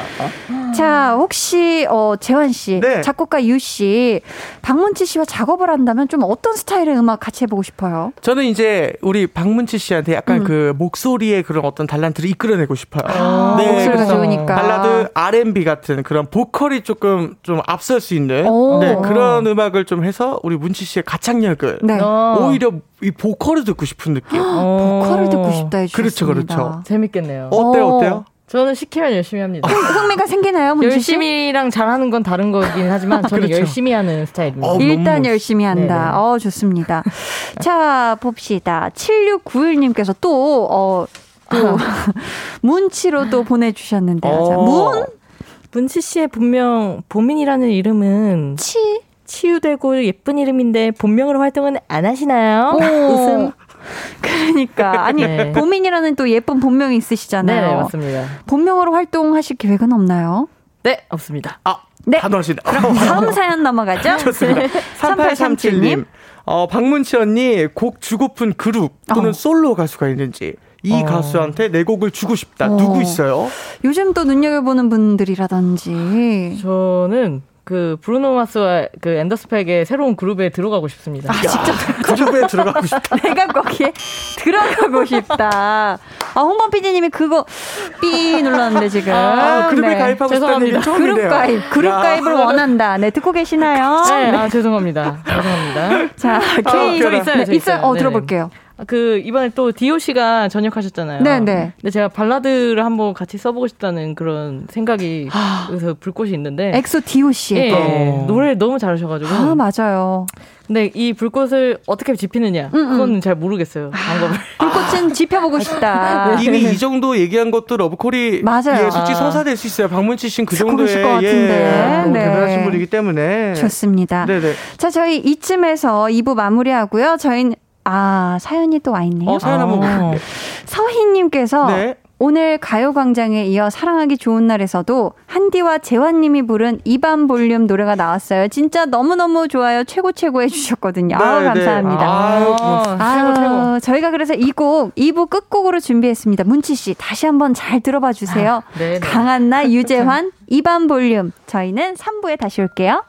자, 혹시 어 재환 씨, 네. 작곡가 유 씨, 박문치 씨와 작업을 한다면 좀 어떤 스타일의 음악 같이 해보고 싶어요? 저는 이제 우리 박문치 씨한테 약간 음. 그 목소리의 그런 어떤 달란트를 이끌어내고 싶어요. 아, 목소리가 그래서 좋으니까. 발라드 R&B 같은 그런 보컬이 조금 좀 앞설 수 있는 오. 네, 그런 음악을 좀 해서 우리 문치 씨의 가창력을 네. 어. 오히려 이 보컬을 듣고 싶은 느낌. 어. 보컬을 듣고 싶다 해주셨습니다. 그렇죠, 그렇죠. 재밌겠네요. 어때요, 어. 어때요? 저는 시키면 열심히 합니다. 흥미가 생기나요, 문지 씨? 열심히랑 잘하는 건 다른 거긴 하지만 저는 그렇죠. 열심히 하는 스타일입니다. 어, 일단 너무 열심히 한다. 네네. 어, 좋습니다. 자, 봅시다. 7691님께서 또, 어, 또, 문치로 또 보내주셨는데요. 자, 어. 문? 문치 씨의 본명 보민이라는 이름은 치? 치유되고 예쁜 이름인데 본명으로 활동은 안 하시나요? 오. 웃음. 그러니까. 아니, 네. 보민이라는 또 예쁜 본명이 있으시잖아요. 네, 맞습니다. 본명으로 활동하실 계획은 없나요? 네, 없습니다. 아, 네. 단호하시네. 다음 사연 넘어가죠? 좋습니다. 3837님. 어, 박문치 언니 곡 주고픈 그룹 또는 어. 솔로 가수가 있는지 이 어. 가수한테 내 곡을 주고 싶다. 어. 누구 있어요? 요즘 또 눈여겨보는 분들이라든지. 저는 그 브루노 마스와 그 앤더스펙의 새로운 그룹에 들어가고 싶습니다. 아, 직접 그룹에 들어가고 싶다. 내가 거기에 들어가고 싶다. 아, 홍범 PD님이 그거 삐 눌렀는데 지금. 아, 그룹에 네. 가입하고 싶다는 죄송합니다. 얘기. 그룹 가입, 그룹 야. 가입을 원한다. 네, 듣고 계시나요? 네, 아 죄송합니다. 죄송합니다. 자, K. 저 있어요, 네, 저 있어요. 있어요. 어, 네네. 들어볼게요. 아, 그 이번에 또 디오 씨가 전역하셨잖아요. 네네. 근데 제가 발라드를 한번 같이 써보고 싶다는 그런 생각이 그래서 불꽃이 있는데. 엑소 디오 씨. 예, 또. 어. 노래를 너무 잘하셔가지고. 아, 맞아요. 근데 이 불꽃을 어떻게 지피느냐 음, 음. 그거는 잘 모르겠어요 방법을. 불꽃은 지펴보고 싶다. 이미 이 정도 얘기한 것도 러브콜이 맞아요. 예, 솔직히 아. 성사될 수 있어요. 박문치 씨는 그 정도의 것 같은데. 예, 너무 네. 대단하신 분이기 때문에 좋습니다. 네네. 자, 저희 이쯤에서 2부 마무리하고요. 저희는 아, 사연이 또 와 있네요. 어, 사연 한번 어. 볼게요. 서희님께서 네. 오늘 가요광장에 이어 사랑하기 좋은 날에서도 한디와 재환님이 부른 이 밤 볼륨 노래가 나왔어요. 진짜 너무너무 좋아요. 최고 최고 해주셨거든요. 아우, 네, 네. 감사합니다. 아유, 고맙습니다. 아, 최고 최고. 저희가 그래서 이 곡 2부 끝곡으로 준비했습니다. 문치씨, 다시 한번 잘 들어봐 주세요. 아, 네네. 강한나, 유재환, 이 밤 볼륨. 저희는 3부에 다시 올게요.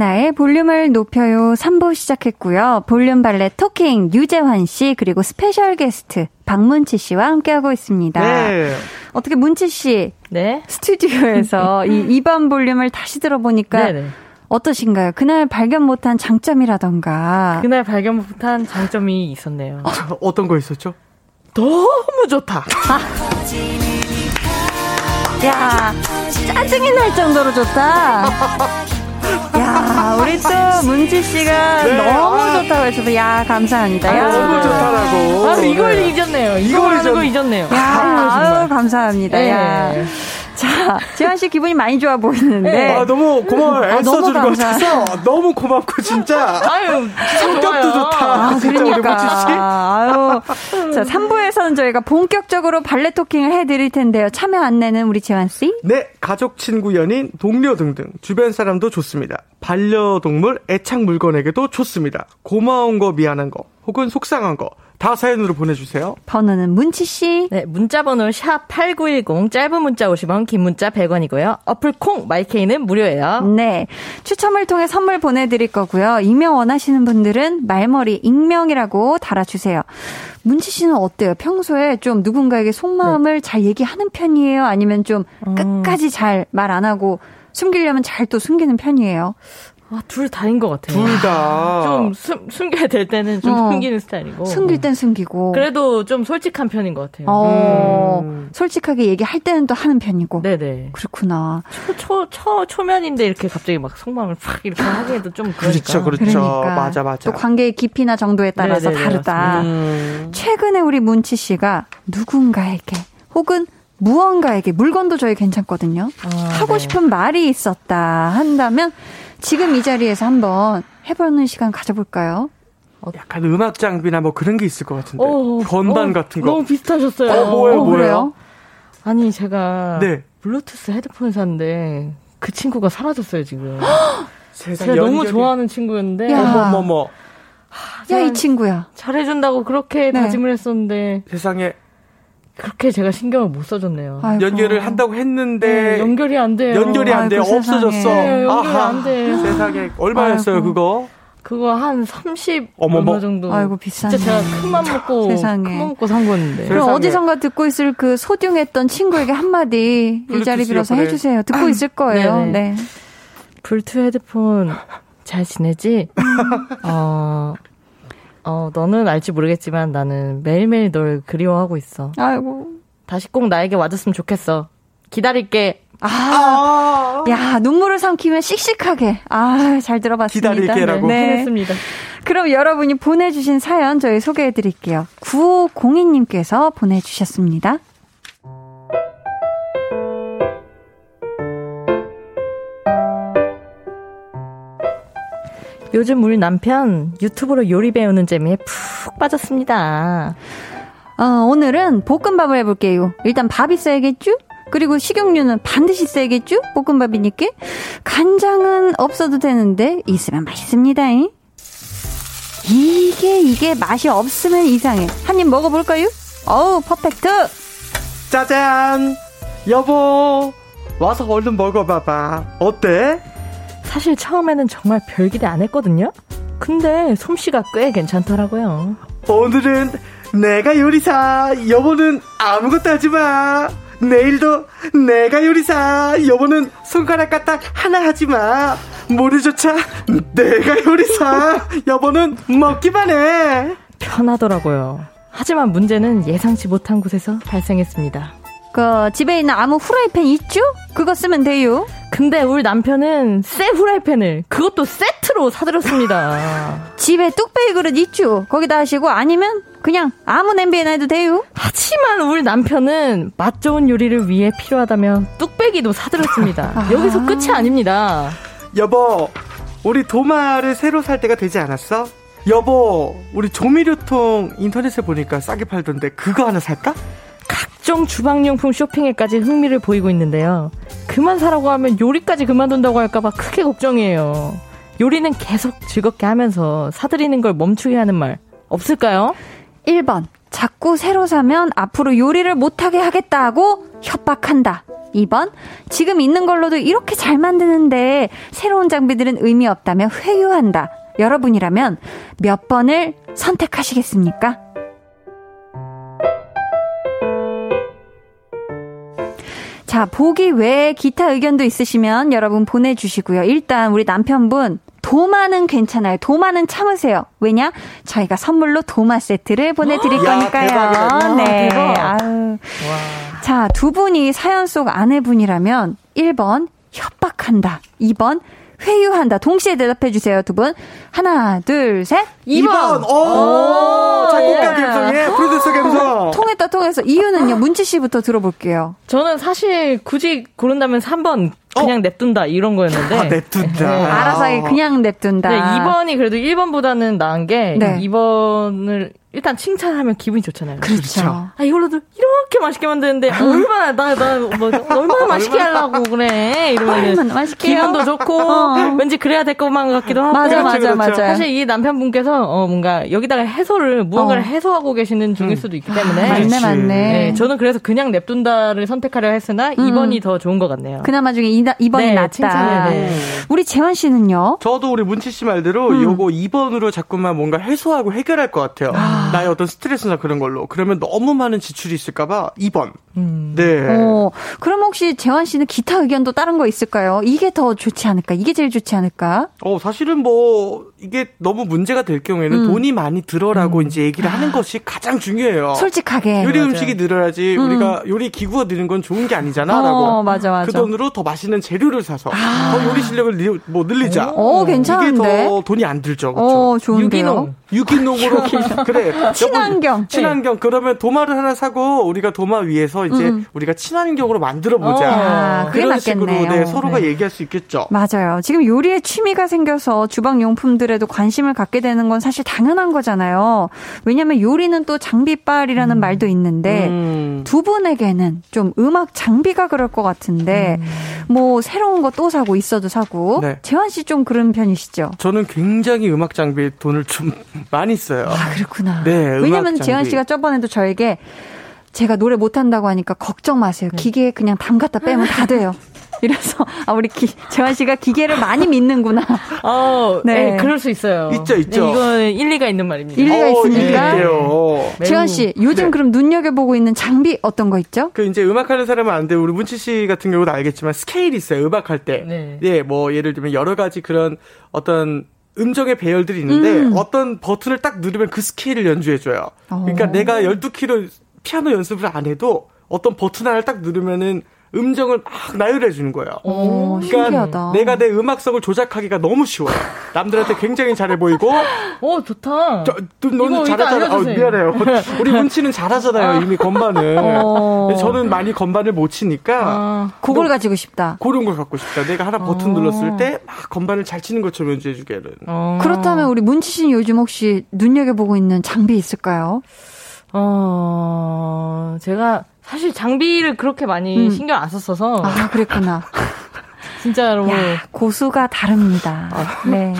강한나의 볼륨을 높여요 3부 시작했고요. 볼륨 빨래 talking 유재환 씨 그리고 special guest 박문치 씨와 함께하고 있습니다. 네. 어떻게 문치 씨 네. 스튜디오에서 이 이 밤 볼륨을 다시 들어보니까 네네. 어떠신가요? 그날 발견 못한 장점이라던가 그날 발견 못한 장점이 있었네요. 어떤 거 있었죠? 너무 좋다. 야 짜증이 날 정도로 좋다. 야 우리 또 문치 씨가 네. 너무 아. 좋다고 해줘서 야 감사합니다. 야. 너무 좋다라고. 아, 이걸 네. 잊었네요. 이걸 잊었- 잊었네요. 야, 아유, 감사합니다. 네. 야. 자, 재환 씨 기분이 많이 좋아 보이는데. 아, 너무 고마워요. 아, 애써주는 것 감사해요. 같아서 너무 고맙고 진짜 아유, 성격도 좋다. 아, 진짜 그러니까. 씨. 아유. 자, 3부에서는 저희가 본격적으로 발레 토킹을 해드릴 텐데요. 참여 안내는 우리 재환 씨? 네, 가족, 친구, 연인, 동료 등등 주변 사람도 좋습니다. 반려동물, 애착 물건에게도 좋습니다. 고마운 거, 미안한 거, 혹은 속상한 거 다 사연으로 보내주세요. 번호는 문치씨. 네, 문자번호 샵 8910, 짧은 문자 50원, 긴 문자 100원이고요. 어플 콩, 마이케이는 무료예요. 네. 추첨을 통해 선물 보내드릴 거고요. 익명 원하시는 분들은 말머리 익명이라고 달아주세요. 문치 씨는 어때요? 평소에 좀 누군가에게 속마음을 네. 잘 얘기하는 편이에요? 아니면 좀 음. 끝까지 잘 말 안 하고 숨기려면 잘 또 숨기는 편이에요? 아, 둘 다인 것 같아요. 둘 다. 좀 숨, 숨겨야 될 때는 좀 어, 숨기는 스타일이고. 숨길 땐 숨기고. 그래도 좀 솔직한 편인 것 같아요. 어, 음. 솔직하게 얘기할 때는 또 하는 편이고. 네네. 그렇구나. 초, 초, 초, 초면인데 이렇게 갑자기 막 속마음을 팍 이렇게 하기에도 좀 그러니까. 그렇죠, 그렇죠. 그러니까. 맞아, 맞아. 또 관계의 깊이나 정도에 따라서 네네네, 다르다. 음. 최근에 우리 문치 씨가 누군가에게 혹은 무언가에게 물건도 저희 괜찮거든요. 아, 하고 네. 싶은 말이 있었다 한다면 지금 이 자리에서 한번 해보는 시간 가져볼까요? 어, 약간 음악 장비나 뭐 그런 게 있을 것 같은데. 어, 건반 어, 같은 거. 너무 비슷하셨어요. 어, 뭐예요, 뭐예요? 아니, 제가 네. 블루투스 헤드폰 샀는데 그 친구가 사라졌어요, 지금. 제가 연결이... 너무 좋아하는 친구였는데. 어머머머. 야, 이 친구야. 잘해준다고 그렇게 네. 다짐을 했었는데. 세상에. 그렇게 제가 신경을 못 써줬네요. 아이고. 연결을 한다고 했는데 네, 연결이 안 돼요. 연결이 안 돼요. 없어졌어. 네, 연결이 아하. 안 돼. 세상에 얼마였어요 아이고. 그거? 그거 한 30, 어머머. 얼마 정도. 아이고, 비싸네. 진짜 제가 큰맘 먹고, 세상에. 큰맘 먹고 산 건데. 그럼 어디선가 듣고 있을 그 소중했던 친구에게 한마디 이 자리 빌어서 그래. 해주세요. 듣고 있을 거예요. 네네. 네. 불투 헤드폰 잘 지내지? 어, 어, 너는 알지 모르겠지만 나는 매일매일 널 그리워하고 있어. 아이고. 다시 꼭 나에게 와줬으면 좋겠어. 기다릴게. 아, 아~ 야, 눈물을 삼키면 씩씩하게. 아, 잘 들어봤습니다. 기다릴게라고. 네. 했습니다. 그럼 여러분이 보내주신 사연 저희 소개해 드릴게요. 9502님께서 보내주셨습니다. 요즘 우리 남편 유튜브로 요리 배우는 재미에 푹 빠졌습니다. 어, 오늘은 볶음밥을 해볼게요. 일단 밥이 있어야겠죠? 그리고 식용유는 반드시 써야겠죠? 볶음밥이니까. 간장은 없어도 되는데 있으면 맛있습니다. 이게 이게 맛이 없으면 이상해. 한 입 먹어볼까요? 어우 퍼펙트. 짜잔. 여보 와서 얼른 먹어봐봐. 어때? 사실 처음에는 정말 별 기대 안 했거든요. 근데 솜씨가 꽤 괜찮더라고요. 오늘은 내가 요리사, 여보는 아무것도 하지 마. 내일도 내가 요리사, 여보는 손가락 까딱 하나 하지 마. 모래조차 내가 요리사, 여보는 먹기만 해. 편하더라고요. 하지만 문제는 예상치 못한 곳에서 발생했습니다. 그 집에 있는 아무 후라이팬 있죠? 그거 쓰면 돼요. 근데 우리 남편은 새 후라이팬을 그것도 세트로 사들였습니다. 집에 뚝배기 그릇 있죠? 거기다 하시고 아니면 그냥 아무 냄비에나 해도 돼요. 하지만 우리 남편은 맛 좋은 요리를 위해 필요하다며 뚝배기도 사들였습니다. 아. 여기서 끝이 아닙니다. 여보, 우리 도마를 새로 살 때가 되지 않았어? 여보, 우리 조미료통 인터넷에 보니까 싸게 팔던데 그거 하나 살까? 각종 주방용품 쇼핑에까지 흥미를 보이고 있는데요. 그만 사라고 하면 요리까지 그만둔다고 할까봐 크게 걱정이에요. 요리는 계속 즐겁게 하면서 사들이는 걸 멈추게 하는 말 없을까요? 1번. 자꾸 새로 사면 앞으로 요리를 못하게 하겠다고 협박한다. 2번. 지금 있는 걸로도 이렇게 잘 만드는데 새로운 장비들은 의미 없다며 회유한다. 여러분이라면 몇 번을 선택하시겠습니까? 자, 보기 외에 기타 의견도 있으시면 여러분 보내주시고요. 일단 우리 남편분 도마는 괜찮아요. 도마는 참으세요. 왜냐? 저희가 선물로 도마 세트를 보내드릴 야, 거니까요. 대박이다. 네. 아유. 자, 두 분이 사연 속 아내분이라면 1번 협박한다. 2번 회유한다. 동시에 대답해 주세요, 두 분. 하나, 둘, 셋. 2번. 2번. 오, 작곡가 감성에 프로듀서 감성. 통했다, 통해서. 이유는요, 문치 씨부터 들어볼게요. 저는 사실 굳이 고른다면 3번 그냥 어? 냅둔다 이런 거였는데. 아, 냅둔다. 네. 알아서 그냥 냅둔다. 네, 2번이 그래도 1번보다는 나은 게 네. 2번을 일단 칭찬하면 기분이 좋잖아요. 그렇죠. 아 이걸로도 이렇게 맛있게 만드는데 얼마나 나나 뭐 얼마나 맛있게 하려고 그래 이러면 맛있게요? 기분도 좋고 어. 왠지 그래야 될 것만 같기도 하고 맞아, 맞아, 그렇죠. 맞아. 사실 이 남편분께서 어 뭔가 여기다가 해소를 무언가를 어. 해소하고 계시는 중일 수도 있기 때문에 맞네. 맞네. 네, 저는 그래서 그냥 냅둔다를 선택하려 했으나 음. 2번이 더 좋은 것 같네요. 그나마 중에 이, 이번이 네, 낫다. 네. 우리 재환 씨는요? 저도 우리 문치 씨 말대로 음. 요거 2번으로 자꾸만 뭔가 해소하고 해결할 것 같아요. 나의 어떤 스트레스나 그런 걸로. 그러면 너무 많은 지출이 있을까봐 2번. 음. 네. 어, 그럼 혹시 재환 씨는 기타 의견도 다른 거 있을까요? 이게 더 좋지 않을까? 이게 제일 좋지 않을까? 어, 사실은 뭐, 이게 너무 문제가 될 경우에는 음. 돈이 많이 들어라고 이제 얘기를 하는 것이 가장 중요해요. 솔직하게. 요리 음식이 늘어야지 음. 우리가 요리 기구가 느는 건 좋은 게 아니잖아. 어, 라고. 맞아, 맞아. 그 돈으로 더 맛있는 재료를 사서 더 요리 실력을 늘, 뭐 늘리자. 어, 괜찮은데? 이게 더 돈이 안 들죠. 그렇죠? 어, 좋은데요. 유기농. 유기농으로 그래 친환경. 친환경 그러면 도마를 하나 사고 우리가 도마 위에서 이제 음. 우리가 친환경으로 만들어 보자 아, 그게 식으로 낫겠네요. 네, 서로가 네. 얘기할 수 있겠죠. 맞아요. 지금 요리에 취미가 생겨서 주방 용품들에도 관심을 갖게 되는 건 사실 당연한 거잖아요. 왜냐면 요리는 또 장비빨이라는 말도 있는데 음. 두 분에게는 좀 음악 장비가 그럴 것 같은데 뭐 새로운 거 또 사고 있어도 사고 네. 재환 씨 좀 그런 편이시죠? 저는 굉장히 음악 장비에 돈을 좀 많이 써요. 아 그렇구나. 네, 왜냐면. 재환 씨가 저번에도 저에게 제가 노래 못한다고 하니까 걱정 마세요. 기계에 그냥 담 갖다 빼면 다 돼요. 이래서 아 우리 기, 재환 씨가 기계를 많이 믿는구나. 어, 네. 네. 그럴 수 있어요. 있죠, 있죠. 네, 이건 일리가 있는 말입니다. 일리가 어, 있습니까? 있대요. 매우- 재환 씨 요즘 네. 그럼 눈여겨 보고 있는 장비 어떤 거 있죠? 그 이제 음악하는 사람은 안 돼. 우리 문치 씨 같은 경우도 알겠지만 스케일이 있어요. 음악할 때. 네. 예, 뭐 예를 들면 여러 가지 그런 어떤 음정의 배열들이 있는데 음. 어떤 버튼을 딱 누르면 그 스케일을 연주해 줘요. 어. 그러니까 내가 12kg 피아노 연습을 안 해도 어떤 버튼 하나를 딱 누르면은 음정을 막 나열해 주는 거예요. 오, 신기하다. 내가 내 음악성을 조작하기가 너무 쉬워요. 남들한테 굉장히 잘해 보이고 오, 좋다. 저, 또 너는 잘하잖아. 어. 미안해요. 우리 문치는 잘하잖아요. 이미 건반을. 어. 저는 많이 건반을 못 치니까 아, 그걸 가지고 싶다. 그런 걸 갖고 싶다. 내가 하나 버튼 어. 눌렀을 때 막 건반을 잘 치는 것처럼 연주해 주게는. 어. 그렇다면 우리 문치 씨는 요즘 혹시 눈여겨 보고 있는 장비 있을까요? 어, 제가 사실 장비를 그렇게 많이 음. 신경 안 썼어서 아 그랬구나. 진짜로 야 고수가 다릅니다. 네.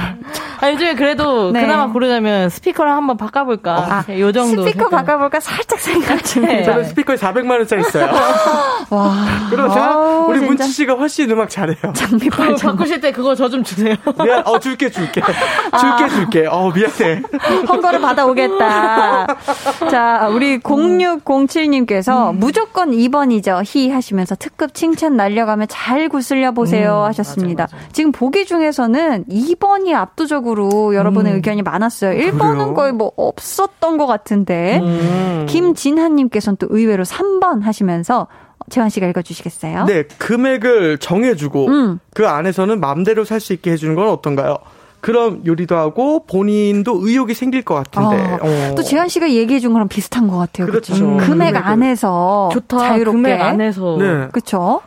아, 요즘에 그래도 네. 그나마 고르자면 스피커를 한번 바꿔볼까. 아, 요 정도. 스피커 색깔. 바꿔볼까 살짝 생각 중이에요. 네. 저는 스피커에 400만 원짜리 있어요. 와. 그러자 아우, 우리 문치 씨가 훨씬 음악 잘해요. 장비빨 그거 장 바꾸실 때 그거 저 좀 주세요. 미안, 어 줄게 줄게 아. 줄게 줄게. 어 미안해. 헝거를 받아오겠다. 자, 우리 0607님께서 무조건 2번이죠. 히 하시면서 특급 칭찬 날려가며 잘 구슬려 보세요 하셨습니다. 지금 보기 중에서는 2번이 압도적으로 여러분의 의견이 많았어요. 1번은 그래요? 거의 뭐 없었던 것 같은데. 음. 김진한님께서는 또 의외로 3번 하시면서 재환 씨가 읽어주시겠어요? 네 금액을 정해주고 음. 그 안에서는 마음대로 살 수 있게 해주는 건 어떤가요? 그럼 요리도 하고 본인도 의욕이 생길 것 같은데. 어, 어. 또 재환 씨가 얘기해 준 거랑 비슷한 것 같아요. 그렇죠. 그쵸? 금액. 안에서 좋다. 자유롭게. 금액 안에서. 네. 그쵸?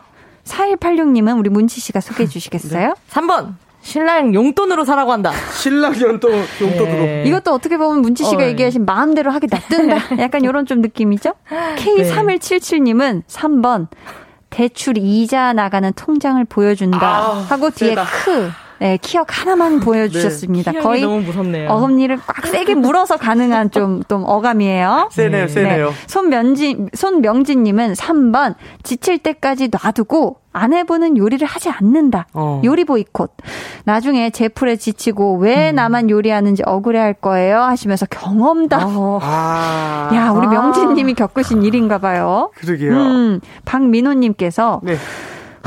4186님은 우리 문치 씨가 소개해 주시겠어요? 3번. 신랑 용돈으로 사라고 한다. 신랑 연도 용돈으로. 네. 이것도 어떻게 보면 문치 씨가 어, 얘기하신 마음대로 하게 놔둔다. 약간 이런 좀 느낌이죠? K3177님은 3번. 대출 이자 나가는 통장을 보여준다. 아, 하고 뒤에 세다. 크. 네, 키역 하나만 보여주셨습니다. 키역이 거의 너무 무섭네요. 어금니를 꽉 세게 물어서 가능한 좀, 좀 어감이에요. 세네요, 세네요. 네. 손명진, 손명진님은 3번, 지칠 때까지 놔두고 아내분은 요리를 하지 않는다. 어. 요리 보이콧. 나중에 제풀에 지치고 왜 음. 나만 요리하는지 억울해 할 거예요 하시면서 경험담. 아. 야, 우리 아. 명진님이 겪으신 일인가 봐요. 그러게요. 음, 박민호님께서 네.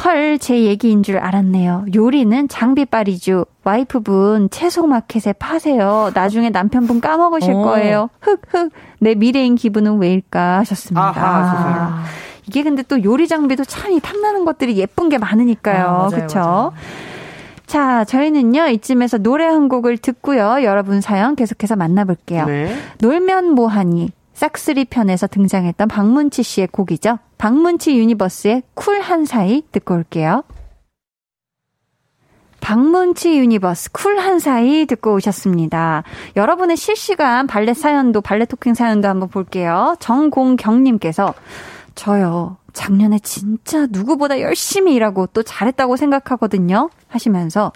헐, 제 얘기인 줄 알았네요. 요리는 장비빨이죠. 와이프분 채소 마켓에 파세요. 나중에 남편분 까먹으실 어. 거예요. 흑흑. 내 미래인 기분은 왜일까 하셨습니다. 아하. 이게 근데 또 요리 장비도 참이 탐나는 것들이 예쁜 게 많으니까요. 아, 그렇죠? 자, 저희는요. 이쯤에서 노래 한 곡을 듣고요. 여러분 사연 계속해서 만나볼게요. 네. 놀면 뭐하니 싹쓰리 편에서 등장했던 박문치 씨의 곡이죠. 박문치 유니버스의 쿨한 사이 듣고 올게요. 박문치 유니버스 쿨한 사이 듣고 오셨습니다. 여러분의 실시간 빨래 사연도 빨래 talking 사연도 한번 볼게요. 정공경님께서 저요. 작년에 진짜 누구보다 열심히 일하고 또 잘했다고 생각하거든요. 하시면서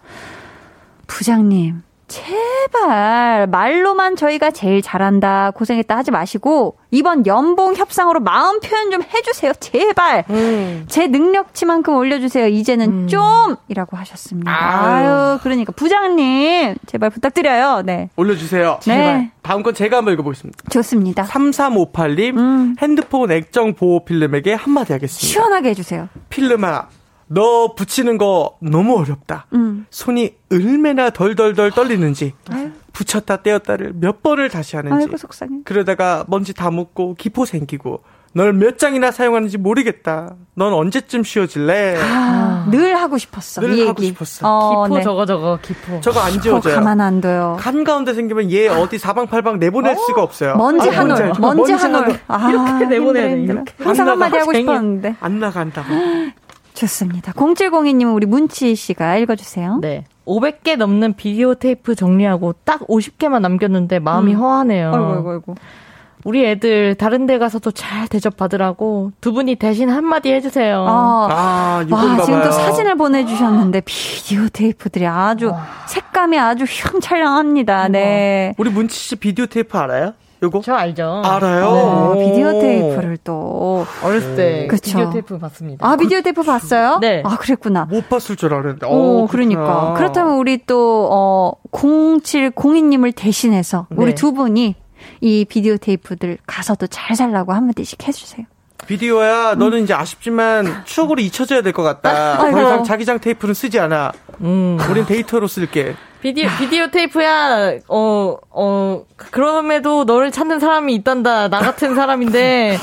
부장님 제발 말로만 저희가 제일 잘한다 고생했다 하지 마시고 이번 연봉 협상으로 마음 표현 좀 해주세요 제발 음. 제 능력치만큼 올려주세요 이제는 좀이라고 하셨습니다 아유. 아유. 그러니까 부장님 제발 부탁드려요 네 올려주세요. 네. 다음 건 제가 한번 읽어보겠습니다. 좋습니다 3358님, 음. 핸드폰 액정 보호 필름에게 한마디 하겠습니다. 시원하게 해주세요 필름아, 너 붙이는 거 너무 어렵다. 음. 손이 얼마나 덜덜덜 떨리는지, 아유. 붙였다 떼었다를 몇 번을 다시 하는지, 아이고 속상해 그러다가 먼지 다 묻고 기포 생기고, 널 몇 장이나 사용하는지 모르겠다. 넌 언제쯤 쉬어질래? 아, 늘 하고 싶었어 늘이 하고 싶었어. 어, 기포 네. 저거 저거 기포. 저거 안 어, 지워져요. 가만 안 둬요 간 가운데 생기면 얘 어디 사방팔방 내보낼 수가 없어요. 먼지 아니, 한 올? 먼지 한 올. 아, 이렇게 내보내야 돼, 이렇게. 항상 안 한마디. 하고. 싶었는데. 안 나간다고. 좋습니다. 0702님은 우리 문치 씨가 읽어주세요. 네. 500개 넘는 비디오 테이프 정리하고 딱 50개만 남겼는데 마음이 허하네요. 아이고, 아이고, 아이고. 우리 애들 다른 데 가서도 잘 대접받으라고 두 분이 대신 한마디 해주세요. 아, 아, 와, 지금 또. 사진을 보내주셨는데, 비디오 테이프들이 아주, 색감이 아주 휘황찬란합니다. 네. 우리 문치 씨 비디오 테이프 알아요? 요거? 저 알죠? 알아요? 네, 오. 비디오 테이프를 또. 어렸을 때 그쵸. 비디오 테이프 봤습니다. 아, 비디오 테이프 봤어요? 네. 아, 그랬구나. 못 봤을 줄 알았는데. 오, 어, 그러니까. 그렇다면 우리 또, 어, 0702님을 대신해서 우리 네. 두 분이 이 비디오 테이프들 가서도 잘 살라고 한마디씩 해주세요. 비디오야, 너는 이제 아쉽지만 추억으로 잊혀져야 될 것 같다. 아이고. 더 이상 자기장 테이프는 쓰지 않아. 음. 우린 데이터로 쓸게. 비디오, 비디오 테이프야, 어, 어, 그럼에도 너를 찾는 사람이 있단다. 나 같은 사람인데,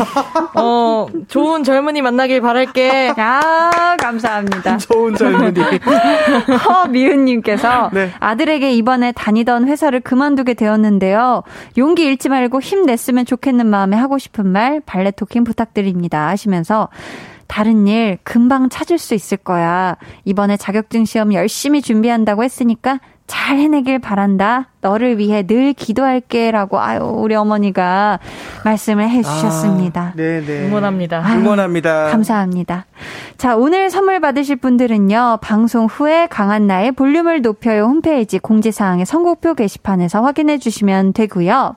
어, 좋은 젊은이 만나길 바랄게. 아, 감사합니다. 좋은 젊은이. 허미은님께서 네. 아들에게 이번에 다니던 회사를 그만두게 되었는데요. 용기 잃지 말고 힘냈으면 좋겠는 마음에 하고 싶은 말 발레 토킹 부탁드립니다. 하시면서 다른 일 금방 찾을 수 있을 거야. 이번에 자격증 시험 열심히 준비한다고 했으니까 잘 해내길 바란다. 너를 위해 늘 기도할게. 라고, 아유, 우리 어머니가 말씀을 해주셨습니다. 네네. 응원합니다. 아유, 응원합니다. 감사합니다. 자, 오늘 선물 받으실 분들은요, 방송 후에 강한 나의 볼륨을 높여요 홈페이지 공지사항의 선곡표 게시판에서 확인해 주시면 되고요.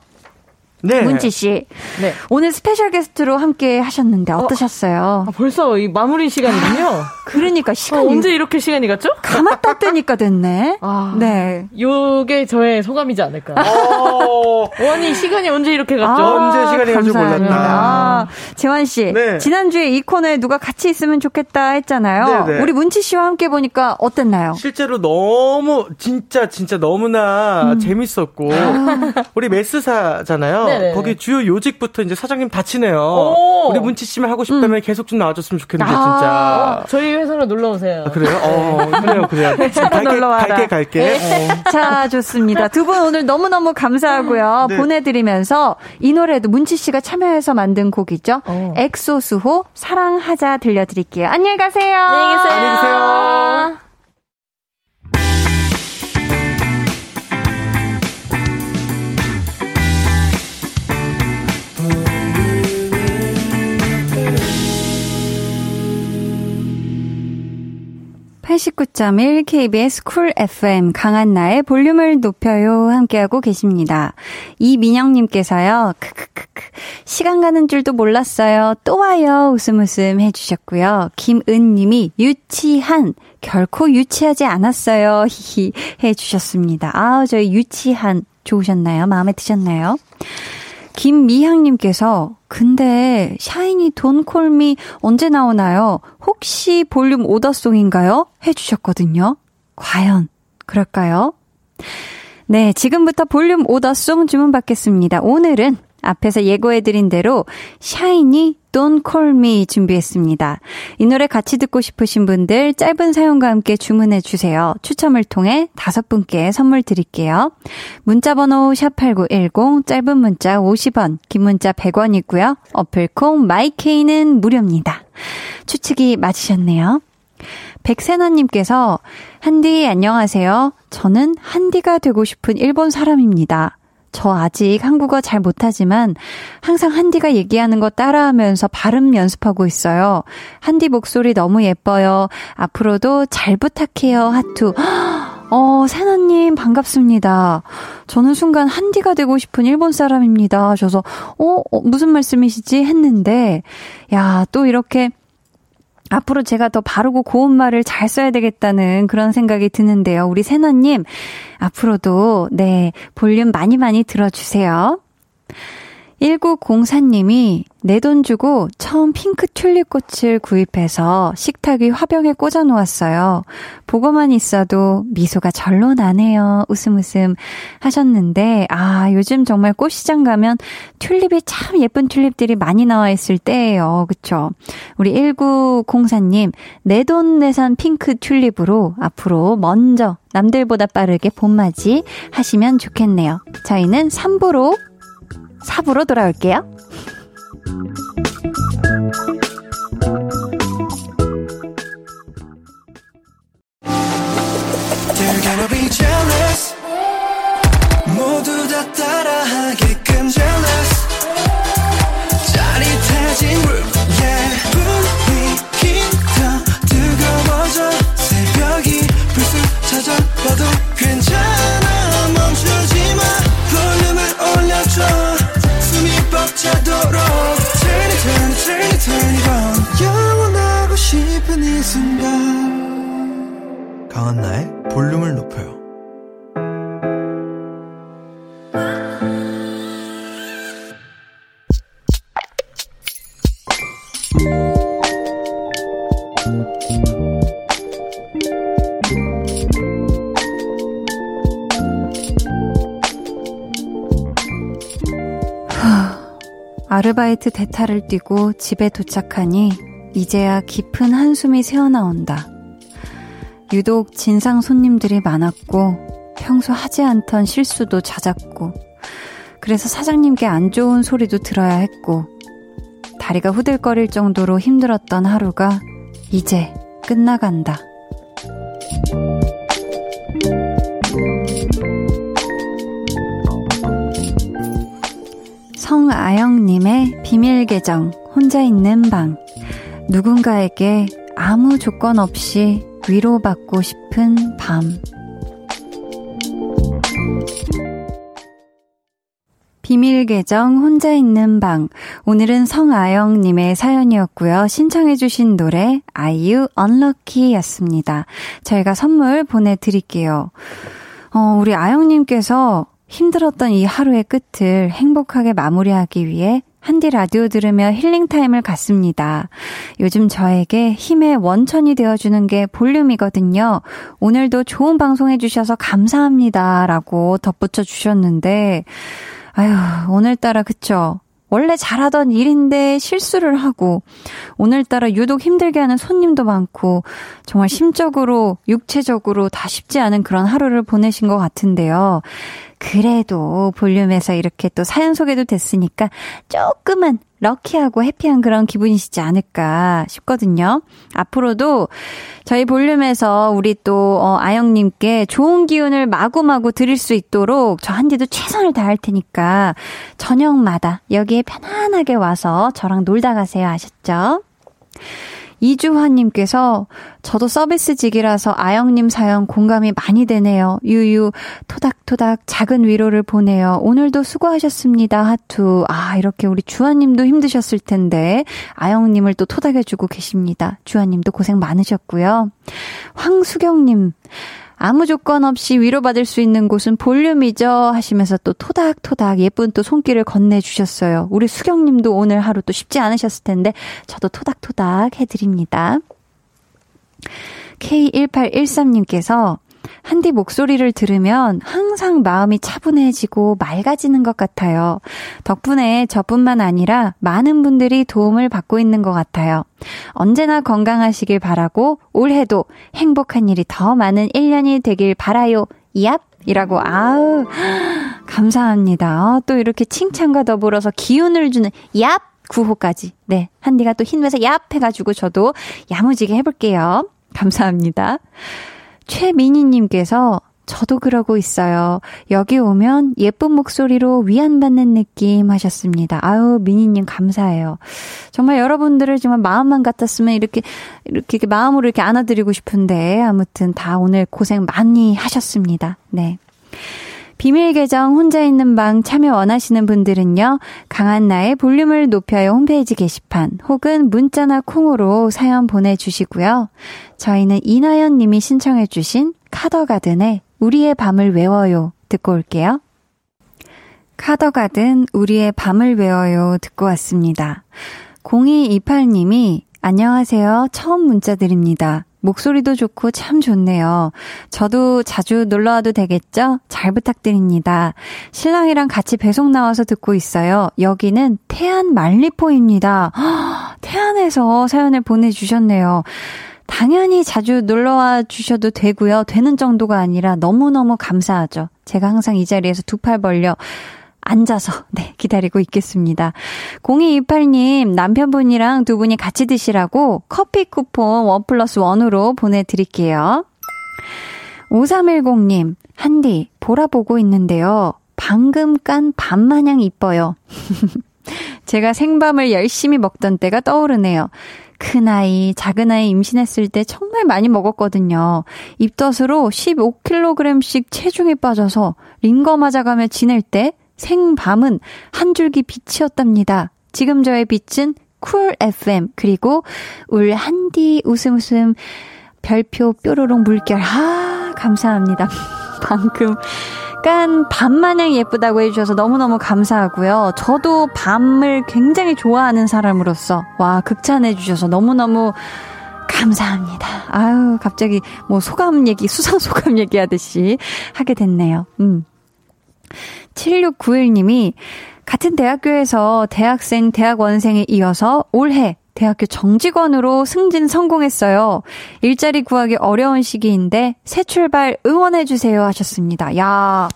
네. 문치 씨, 네. 오늘 special 게스트로 함께 하셨는데 어떠셨어요? 아, 벌써 이 마무리 시간이군요. 그러니까 어, 시간이 언제 이렇게 시간이 갔죠? 감았다 뜨니까 됐네. 아. 네. 요게 저의 소감이지 않을까. 어, 원이 시간이 언제 이렇게 갔죠? 언제 시간이 갈줄 감사합니다. 몰랐다. 아, 재환 씨, 네. 지난주에 이 코너에 누가 같이 있으면 좋겠다 했잖아요. 네네. 우리 문치 씨와 함께 보니까 어땠나요? 실제로 너무 진짜 진짜 너무나 음. 재밌었고 우리 메스사잖아요. 네네. 거기 주요 요직부터 이제 사장님 다치네요. 오. 우리 문치 씨만 하고 싶다면 계속 좀 나와줬으면 좋겠는데 아. 진짜. 저희 회사로 놀러 오세요. 아, 그래요? 어, 그래요, 그래요. 갈게, 놀러 와라. 갈게, 갈게. 어. 자, 좋습니다. 두 분 오늘 너무 너무 감사하고요. 네. 보내드리면서 이 노래도 문치 씨가 참여해서 만든 곡이죠. 어. 엑소수호 사랑하자 들려드릴게요. 안녕히 가세요. 안녕히 계세요. 안녕히 계세요. (89.1) KBS 쿨 FM 강한나의 볼륨을 높여요. 함께하고 계십니다. 이민영님께서요. 크크크크. 시간 가는 줄도 몰랐어요. 또 와요. 웃음 웃음 해주셨고요. 김은님이 유치한. 결코 유치하지 않았어요. 히히 해주셨습니다. 아 저희 유치한. 좋으셨나요? 마음에 드셨나요? 김미향님께서 근데 샤이니 Don't Call Me 언제 나오나요? 혹시 볼륨 order song인가요? 해주셨거든요. 과연 그럴까요? 네, 지금부터 볼륨 오더송 주문 받겠습니다. 오늘은 앞에서 예고해드린 대로 샤이니 Don't Call Me 준비했습니다. 이 노래 같이 듣고 싶으신 분들 짧은 사연과 함께 주문해 주세요. 추첨을 통해 다섯 분께 선물 드릴게요. 문자 번호 샵8910 짧은 문자 50원, 긴 문자 100원이고요. 어플 콩 마이케이는 무료입니다. 추측이 맞으셨네요. 백세나님께서, 한디, 안녕하세요. 저는 한디가 되고 싶은 일본 사람입니다. 저 아직 한국어 잘 못하지만 항상 한디가 얘기하는 거 따라하면서 발음 연습하고 있어요. 한디 목소리 너무 예뻐요. 앞으로도 잘 부탁해요. 하투. 어, 세나님, 반갑습니다. 저는 순간 한디가 되고 싶은 일본 사람입니다. 하셔서, 어, 어 무슨 말씀이시지? 했는데, 야, 또 이렇게 앞으로 제가 더 바르고 고운 말을 잘 써야 되겠다는 그런 생각이 드는데요. 우리 세나님, 앞으로도, 네, 볼륨 많이 많이 들어주세요. 1904님이 내 돈 주고 처음 핑크 튤립꽃을 구입해서 식탁 위 화병에 꽂아 놓았어요. 보고만 있어도 미소가 절로 나네요. 웃음 웃음 하셨는데, 아, 요즘 정말 꽃시장 가면 튤립이 참 예쁜 튤립들이 많이 나와 있을 때예요. 그쵸? 우리 1904님, 내 돈 내산 핑크 튤립으로 앞으로 먼저 남들보다 빠르게 봄맞이 하시면 좋겠네요. 저희는 3부로 4부로 돌아올게요. 모두 다 따라하 강한나의 볼륨을 높여요 아르바이트 대타를 뛰고 집에 도착하니 이제야 깊은 한숨이 새어나온다. 유독 진상 손님들이 많았고 평소 하지 않던 실수도 잦았고 그래서 사장님께 안 좋은 소리도 들어야 했고 다리가 후들거릴 정도로 힘들었던 하루가 이제 끝나간다. 성아영님의 비밀 계정, 혼자 있는 방. 누군가에게 아무 조건 없이 위로받고 싶은 밤. 비밀 계정 혼자 있는 방. 오늘은 성아영 님의 사연이었고요. 신청해 주신 노래 아이유 언럭키였습니다. 저희가 선물 보내 드릴게요. 어, 우리 아영 님께서 힘들었던 이 하루의 끝을 행복하게 마무리하기 위해 한디 라디오 들으며 힐링 타임을 갖습니다. 요즘 저에게 힘의 원천이 되어주는 게 볼륨이거든요. 오늘도 좋은 방송 해주셔서 감사합니다. 라고 덧붙여 주셨는데, 아휴, 오늘따라 그쵸. 원래 잘하던 일인데 실수를 하고, 오늘따라 유독 힘들게 하는 손님도 많고, 정말 심적으로, 육체적으로 다 쉽지 않은 그런 하루를 보내신 것 같은데요. 그래도 볼륨에서 이렇게 또 사연 소개도 됐으니까 조금은 럭키하고 해피한 그런 기분이시지 않을까 싶거든요. 앞으로도 저희 볼륨에서 우리 또, 어, 아영님께 좋은 기운을 마구마구 드릴 수 있도록 저 한디도 최선을 다할 테니까 저녁마다 여기에 편안하게 와서 저랑 놀다 가세요. 아셨죠? 이주환님께서 저도 서비스직이라서 아영님 사연 공감이 많이 되네요. 유유 토닥토닥 작은 위로를 보내요. 오늘도 수고하셨습니다. 하투. 아 이렇게 우리 주환님도 힘드셨을 텐데 아영님을 또 토닥여주고 계십니다. 주환님도 고생 많으셨고요. 황수경님 아무 조건 없이 위로받을 수 있는 곳은 볼륨이죠 하시면서 또 토닥토닥 예쁜 또 손길을 건네주셨어요. 우리 수경님도 오늘 하루 또 쉽지 않으셨을 텐데 저도 토닥토닥 해드립니다. K1813님께서 한디 목소리를 들으면 항상 마음이 차분해지고 맑아지는 것 같아요. 덕분에 저뿐만 아니라 많은 분들이 도움을 받고 있는 것 같아요. 언제나 건강하시길 바라고 올해도 행복한 일이 더 많은 1년이 되길 바라요. 얍! 이라고, 아우, 감사합니다. 또 이렇게 칭찬과 더불어서 기운을 주는 얍! 구호까지. 네. 한디가 또 힘내서 얍! 해가지고 저도 야무지게 해볼게요. 감사합니다. 최민희님께서 저도 그러고 있어요. 여기 오면 예쁜 목소리로 위안받는 느낌 하셨습니다. 아유, 미니님 감사해요. 정말 여러분들을 정말 마음만 같았으면 이렇게, 이렇게, 이렇게 마음으로 이렇게 안아드리고 싶은데, 아무튼 다 오늘 고생 많이 하셨습니다. 네. 비밀 계정 혼자 있는 방 참여 원하시는 분들은요, 강한 나의 볼륨을 높여요 홈페이지 게시판 혹은 문자나 콩으로 사연 보내주시고요. 저희는 이나연 님이 신청해 주신 카더가든의 우리의 밤을 외워요 듣고 올게요. 카더가든 우리의 밤을 외워요 듣고 왔습니다. 0228님이 안녕하세요. 처음 문자 드립니다. 목소리도 좋고 참 좋네요. 저도 자주 놀러 와도 되겠죠? 잘 부탁드립니다. 신랑이랑 같이 배송 나와서 듣고 있어요. 여기는 태안 말리포입니다. 태안에서 사연을 보내주셨네요. 당연히 자주 놀러와 주셔도 되고요. 되는 정도가 아니라 너무너무 감사하죠. 제가 항상 이 자리에서 두 팔 벌려 앉아서, 네, 기다리고 있겠습니다. 0228님, 남편분이랑 두 분이 같이 드시라고 커피 쿠폰 원 플러스 원으로 보내드릴게요. 5310님, 한디, 보라 보고 있는데요. 방금 깐 밤마냥 이뻐요. 제가 생밤을 열심히 먹던 때가 떠오르네요. 큰아이, 작은아이 임신했을 때 정말 많이 먹었거든요. 입덧으로 15kg씩 체중이 빠져서 링거 맞아가며 지낼 때 생밤은 한 줄기 빛이었답니다. 지금 저의 빛은 쿨 FM 그리고 울 한디 웃음 웃음 별표 뾰로롱 물결 아 감사합니다. 방금 깐 밤마냥 예쁘다고 해주셔서 너무너무 감사하고요. 저도 밤을 굉장히 좋아하는 사람으로서 와 극찬해주셔서 너무너무 감사합니다. 아유 갑자기 뭐 소감 얘기 수상 소감 얘기하듯이 하게 됐네요. 음. 7691님이 같은 대학교에서 대학생, 대학원생에 이어서 올해 대학교 정직원으로 승진 성공했어요. 일자리 구하기 어려운 시기인데 새 출발 응원해주세요 하셨습니다. 야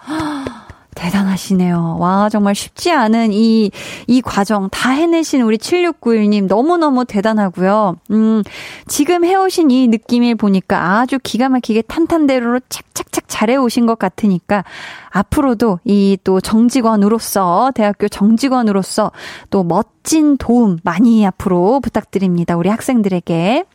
대단하시네요. 와, 정말 쉽지 않은 이, 이 과정 다 해내신 우리 7691님 너무너무 대단하고요. 음, 지금 해오신 이 느낌을 보니까 아주 기가 막히게 탄탄대로로 착착착 잘해오신 것 같으니까 앞으로도 이 또 정직원으로서, 대학교 정직원으로서 또 멋진 도움 많이 앞으로 부탁드립니다. 우리 학생들에게.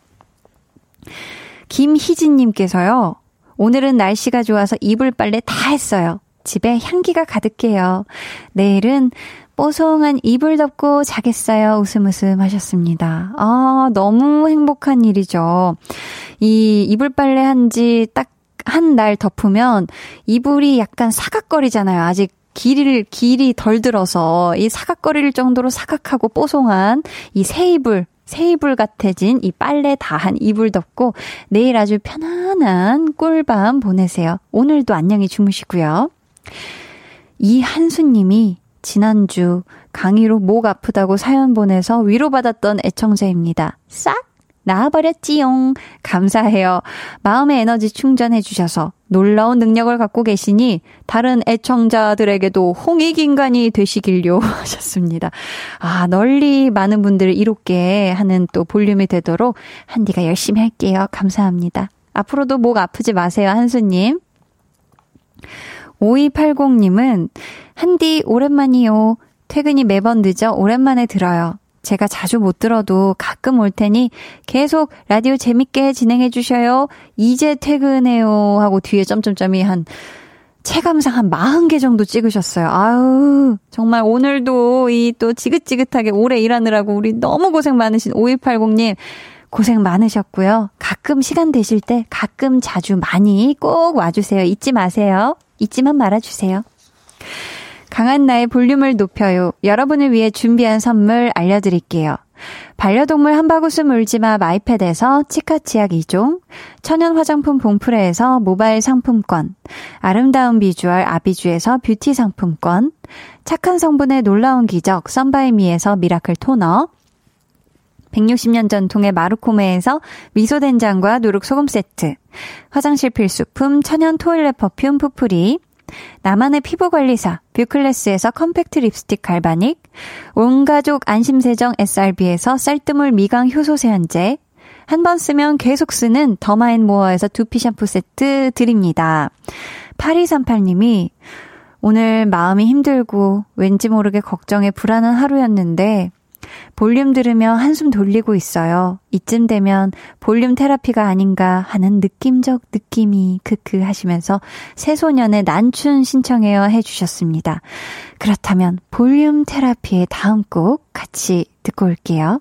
김희진님께서요. 오늘은 날씨가 좋아서 이불 빨래 다 했어요. 집에 향기가 가득해요. 내일은 뽀송한 이불 덮고 자겠어요. 웃음 웃음 하셨습니다. 아, 너무 행복한 일이죠. 이 이불 빨래 한 지 딱 한 날 덮으면 이불이 약간 사각거리잖아요. 아직 길이를, 길이 덜 들어서 이 사각거릴 정도로 사각하고 뽀송한 이 새 이불, 새 이불 같아진 이 빨래 다 한 이불 덮고 내일 아주 편안한 꿀밤 보내세요. 오늘도 안녕히 주무시고요. 이한수님이 지난주 강의로 목 아프다고 사연 보내서 위로받았던 애청자입니다. 싹 나아버렸지용. 감사해요. 마음의 에너지 충전해주셔서 놀라운 능력을 갖고 계시니 다른 애청자들에게도 홍익인간이 되시길요 하셨습니다. 아, 널리 많은 분들을 이롭게 하는 또 볼륨이 되도록 한디가 열심히 할게요. 감사합니다. 앞으로도 목 아프지 마세요, 한수님. 5280님은, 한디, 오랜만이요. 퇴근이 매번 늦어 오랜만에 들어요. 제가 자주 못 들어도 가끔 올 테니 계속 라디오 재밌게 진행해 주셔요. 이제 퇴근해요. 하고 뒤에 점점점이 한, 체감상 한 40개 정도 찍으셨어요. 아유, 정말 오늘도 이 또 지긋지긋하게 오래 일하느라고 우리 너무 고생 많으신 5280님. 고생 많으셨고요. 가끔 시간 되실 때 가끔 자주 많이 꼭 와주세요. 잊지 마세요. 잊지만 말아주세요. 강한나의 볼륨을 높여요. 여러분을 위해 준비한 선물 알려드릴게요. 반려동물 한바구스 물지마 마이패드에서 치카치약 2종, 천연 화장품 봉프레에서 모바일 상품권, 아름다운 비주얼 아비주에서 뷰티 상품권, 착한 성분의 놀라운 기적 썬바이미에서 miracle 토너, 160년 전통의 마루코메에서 미소된장과 누룩소금 세트, 화장실 필수품 천연 toilet perfume 푸프리, 나만의 피부관리사 뷰클래스에서 컴팩트 립스틱 갈바닉, 온가족 안심세정 SRB에서 쌀뜨물 미강 효소 세안제, 한 번 쓰면 계속 쓰는 더마앤모어에서 두피 샴푸 세트 드립니다. 8238님이 오늘 마음이 힘들고 왠지 모르게 걱정에 불안한 하루였는데 볼륨 들으며 한숨 돌리고 있어요. 이쯤 되면 볼륨 테라피가 아닌가 하는 느낌적 느낌이 크크 하시면서 새소년의 난춘 신청해요 해주셨습니다. 그렇다면 볼륨 테라피의 다음 곡 같이 듣고 올게요.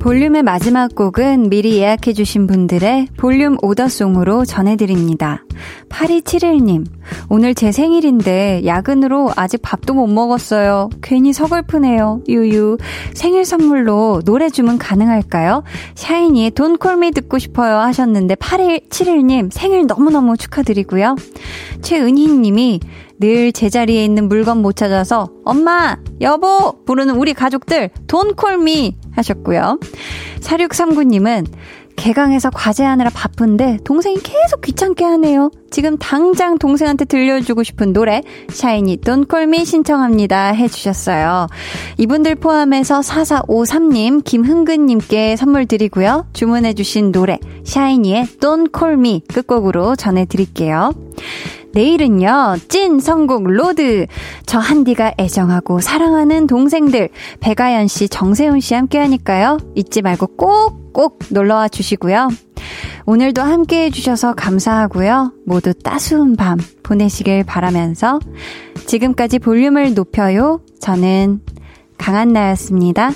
볼륨의 마지막 곡은 미리 예약해주신 분들의 볼륨 오더송으로 전해드립니다. 8271님, 오늘 제 생일인데 야근으로 아직 밥도 못 먹었어요. 괜히 서글프네요. 유유. 생일 선물로 노래 주문 가능할까요? 샤이니의 돈콜미 듣고 싶어요 하셨는데 8171님 생일 너무너무 축하드리고요. 최은희님이 늘 제자리에 있는 물건 못 찾아서 엄마, 여보 부르는 우리 가족들 돈콜미 하셨고요. 4639님은 개강해서 과제하느라 바쁜데 동생이 계속 귀찮게 하네요. 지금 당장 동생한테 들려주고 싶은 노래 샤이니 Don't Call Me 신청합니다 해주셨어요. 이분들 포함해서 4453님, 김흥근님께 선물 드리고요. 주문해주신 노래 샤이니의 Me 끝곡으로 전해드릴게요. 내일은요, 찐 선곡 로드. 저 한디가 애정하고 사랑하는 동생들, 백아연 씨, 정세훈 씨 함께 하니까요. 잊지 말고 꼭, 꼭 놀러와 주시고요. 오늘도 함께 해주셔서 감사하고요. 모두 따스운 밤 보내시길 바라면서 지금까지 볼륨을 높여요. 저는 강한나였습니다.